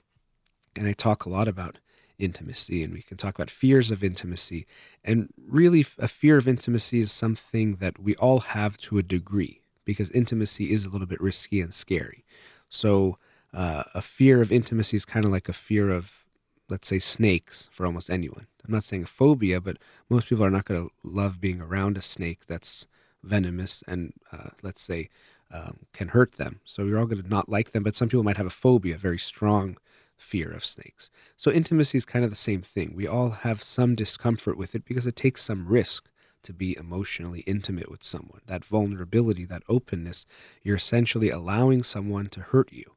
B: And i talk a lot about intimacy and we can talk about fears of intimacy. And really, a fear of intimacy is something that we all have to a degree because intimacy is a little bit risky and scary. So, uh, a fear of intimacy is kind of like a fear of, let's say, snakes for almost anyone. I'm not saying a phobia, but most people are not going to love being around a snake that's venomous and, uh, let's say, um, can hurt them. So you're all going to not like them, but some people might have a phobia, very strong fear of snakes. So intimacy is kind of the same thing. We all have some discomfort with it because it takes some risk to be emotionally intimate with someone. That vulnerability, that openness, you're essentially allowing someone to hurt you.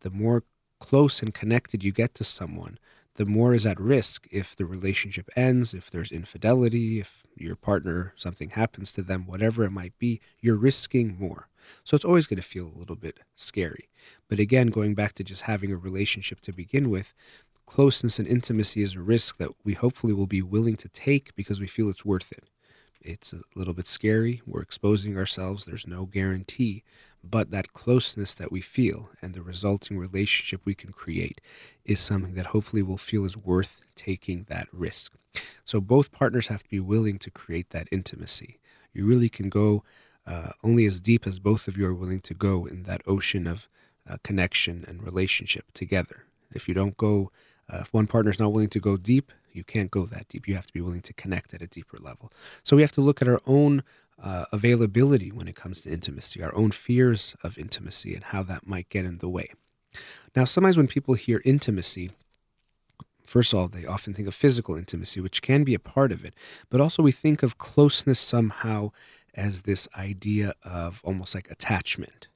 B: The more close and connected you get to someone, the more is at risk if the relationship ends, if there's infidelity, if your partner, something happens to them, whatever it might be, you're risking more. So it's always going to feel a little bit scary. But again, going back to just having a relationship to begin with, closeness and intimacy is a risk that we hopefully will be willing to take because we feel it's worth it. It's a little bit scary. We're exposing ourselves. There's no guarantee. But that closeness that we feel and the resulting relationship we can create is something that hopefully we'll feel is worth taking that risk. So both partners have to be willing to create that intimacy. You really can go uh, only as deep as both of you are willing to go in that ocean of uh, connection and relationship together. If you don't go, uh, if one partner is not willing to go deep, you can't go that deep. You have to be willing to connect at a deeper level. So we have to look at our own uh, availability when it comes to intimacy, our own fears of intimacy, and how that might get in the way. Now, sometimes when people hear intimacy, First of all, they often think of physical intimacy, which can be a part of it, but also we think of closeness somehow as this idea of almost like attachment.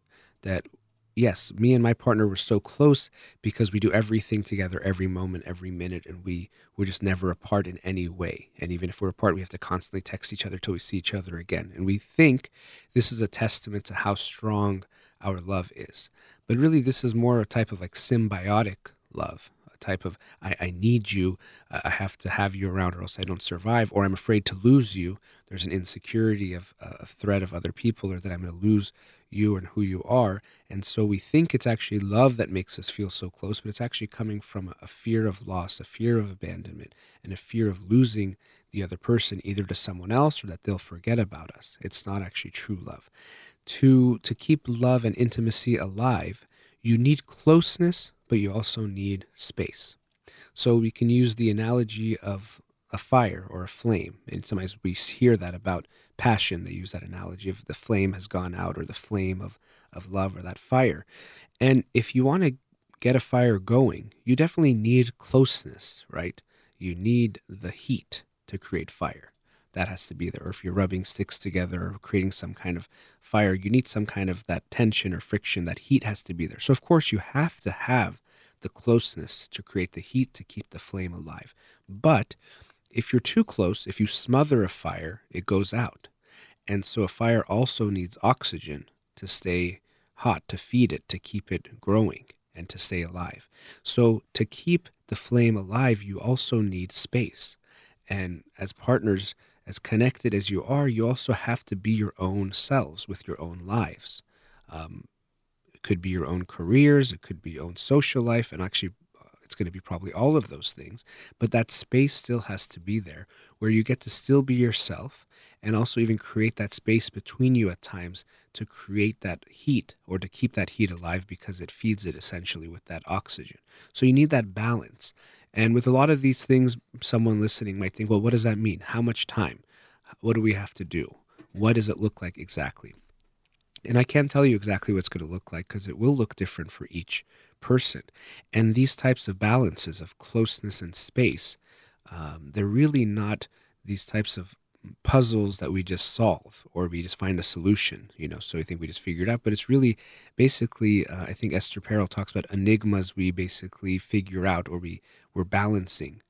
B: That, yes, me and my partner were so close because we do everything together every moment, every minute, and we we're just never apart in any way. And even if we're apart, we have to constantly text each other till we see each other again. And we think this is a testament to how strong our love is. But really, this is more a type of like symbiotic love a type of I, I need you, uh, I have to have you around or else I don't survive, or I'm afraid to lose you. There's an insecurity of uh, a threat of other people or that I'm going to lose you and who you are. And so we think it's actually love that makes us feel so close, but it's actually coming from a, a fear of loss, a fear of abandonment, and a fear of losing the other person either to someone else or that they'll forget about us. It's not actually true love. To to keep love and intimacy alive, you need closeness but you also need space. So we can use the analogy of a fire or a flame. And sometimes we hear that about passion. They use that analogy of the flame has gone out or the flame of, of love or that fire. And if you want to get a fire going, you definitely need closeness, right? You need the heat to create fire. That has to be there. Or if you're rubbing sticks together or creating some kind of fire, you need some kind of that tension or friction. That heat has to be there. So, of course, you have to have the closeness to create the heat to keep the flame alive. But if you're too close, if you smother a fire, it goes out. And so a fire also needs oxygen to stay hot, to feed it, to keep it growing and to stay alive. So to keep the flame alive, you also need space. And as partners, as connected as you are, you also have to be your own selves with your own lives. Um, could be your own careers, it could be your own social life, and actually, it's going to be probably all of those things. But that space still has to be there where you get to still be yourself and also even create that space between you at times to create that heat or to keep that heat alive because it feeds it essentially with that oxygen. So you need that balance. And with a lot of these things, someone listening might think, well, what does that mean? How much time? What do we have to do? What does it look like exactly? And I can't tell you exactly what it's going to look like because it will look different for each person. And these types of balances of closeness and space, um, they're really not these types of puzzles that we just solve or we just find a solution, you know, so I think we just figure it out. But it's really basically, uh, I think Esther Perel talks about enigmas we basically figure out or we, we're balancing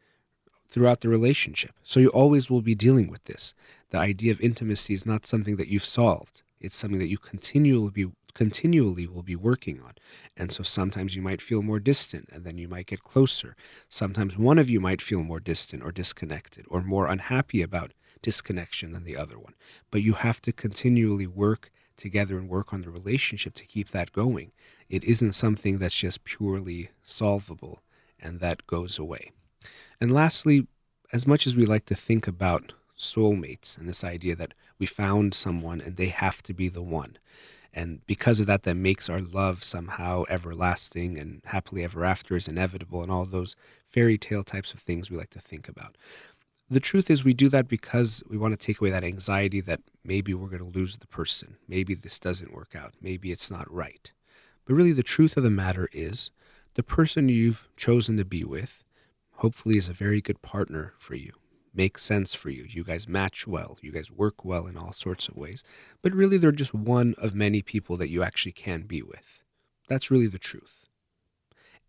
B: throughout the relationship. So you always will be dealing with this. The idea of intimacy is not something that you've solved. It's something that you continually be continually will be working on. And so sometimes you might feel more distant and then you might get closer. Sometimes one of you might feel more distant or disconnected or more unhappy about disconnection than the other one. But you have to continually work together and work on the relationship to keep that going. It isn't something that's just purely solvable and that goes away. And lastly, as much as we like to think about soulmates and this idea that we found someone and they have to be the one. And because of that, that makes our love somehow everlasting and happily ever after is inevitable and all those fairy tale types of things we like to think about. the truth is, we do that because we want to take away that anxiety that maybe we're going to lose the person. Maybe this doesn't work out. Maybe it's not right. But really, the truth of the matter is the person you've chosen to be with hopefully is a very good partner for you, makes sense for you. You guys match well, you guys work well in all sorts of ways. But really, they're just one of many people that you actually can be with. That's really the truth.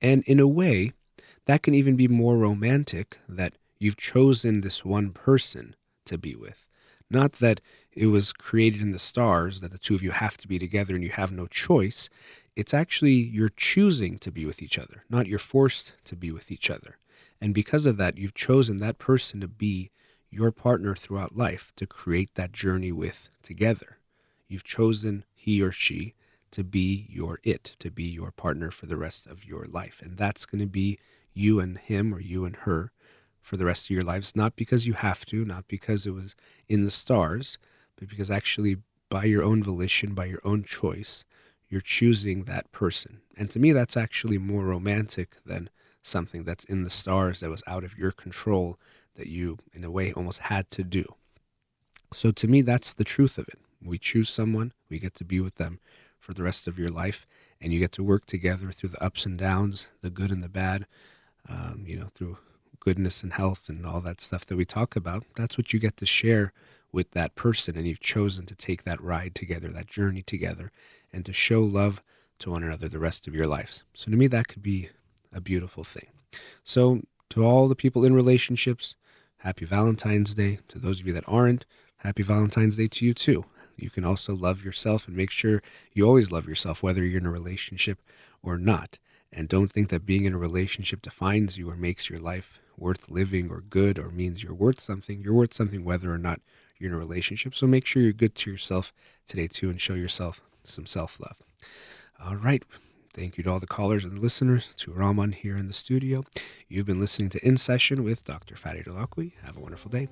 B: And in a way, that can even be more romantic that you've chosen this one person to be with. Not that it was created in the stars, that the two of you have to be together and you have no choice. It's actually you're choosing to be with each other, not you're forced to be with each other. And because of that, you've chosen that person to be your partner throughout life, to create that journey with together. You've chosen he or she to be your it, to be your partner for the rest of your life. And that's going to be you and him or you and her for the rest of your lives, not because you have to, not because it was in the stars, but because actually by your own volition, by your own choice, you're choosing that person. And to me, that's actually more romantic than something that's in the stars that was out of your control that you, in a way, almost had to do. So to me, that's the truth of it. We choose someone, we get to be with them for the rest of your life, and you get to work together through the ups and downs, the good and the bad, um, you know, through goodness and health and all that stuff that we talk about. That's what you get to share with that person, and you've chosen to take that ride together, that journey together, and to show love to one another the rest of your lives. So to me, that could be a beautiful thing. So to all the people in relationships, happy Valentine's Day. To those of you that aren't, happy Valentine's Day to you too. You can also love yourself and make sure you always love yourself, whether you're in a relationship or not. And don't think that being in a relationship defines you or makes your life worth living or good or means you're worth something. You're worth something whether or not you're in a relationship. So make sure you're good to yourself today too and show yourself some self love. All right. Thank you to all the callers and listeners, to Raman here in the studio. You've been listening to In Session with Dr. Fadi Holakouee. Have a wonderful day.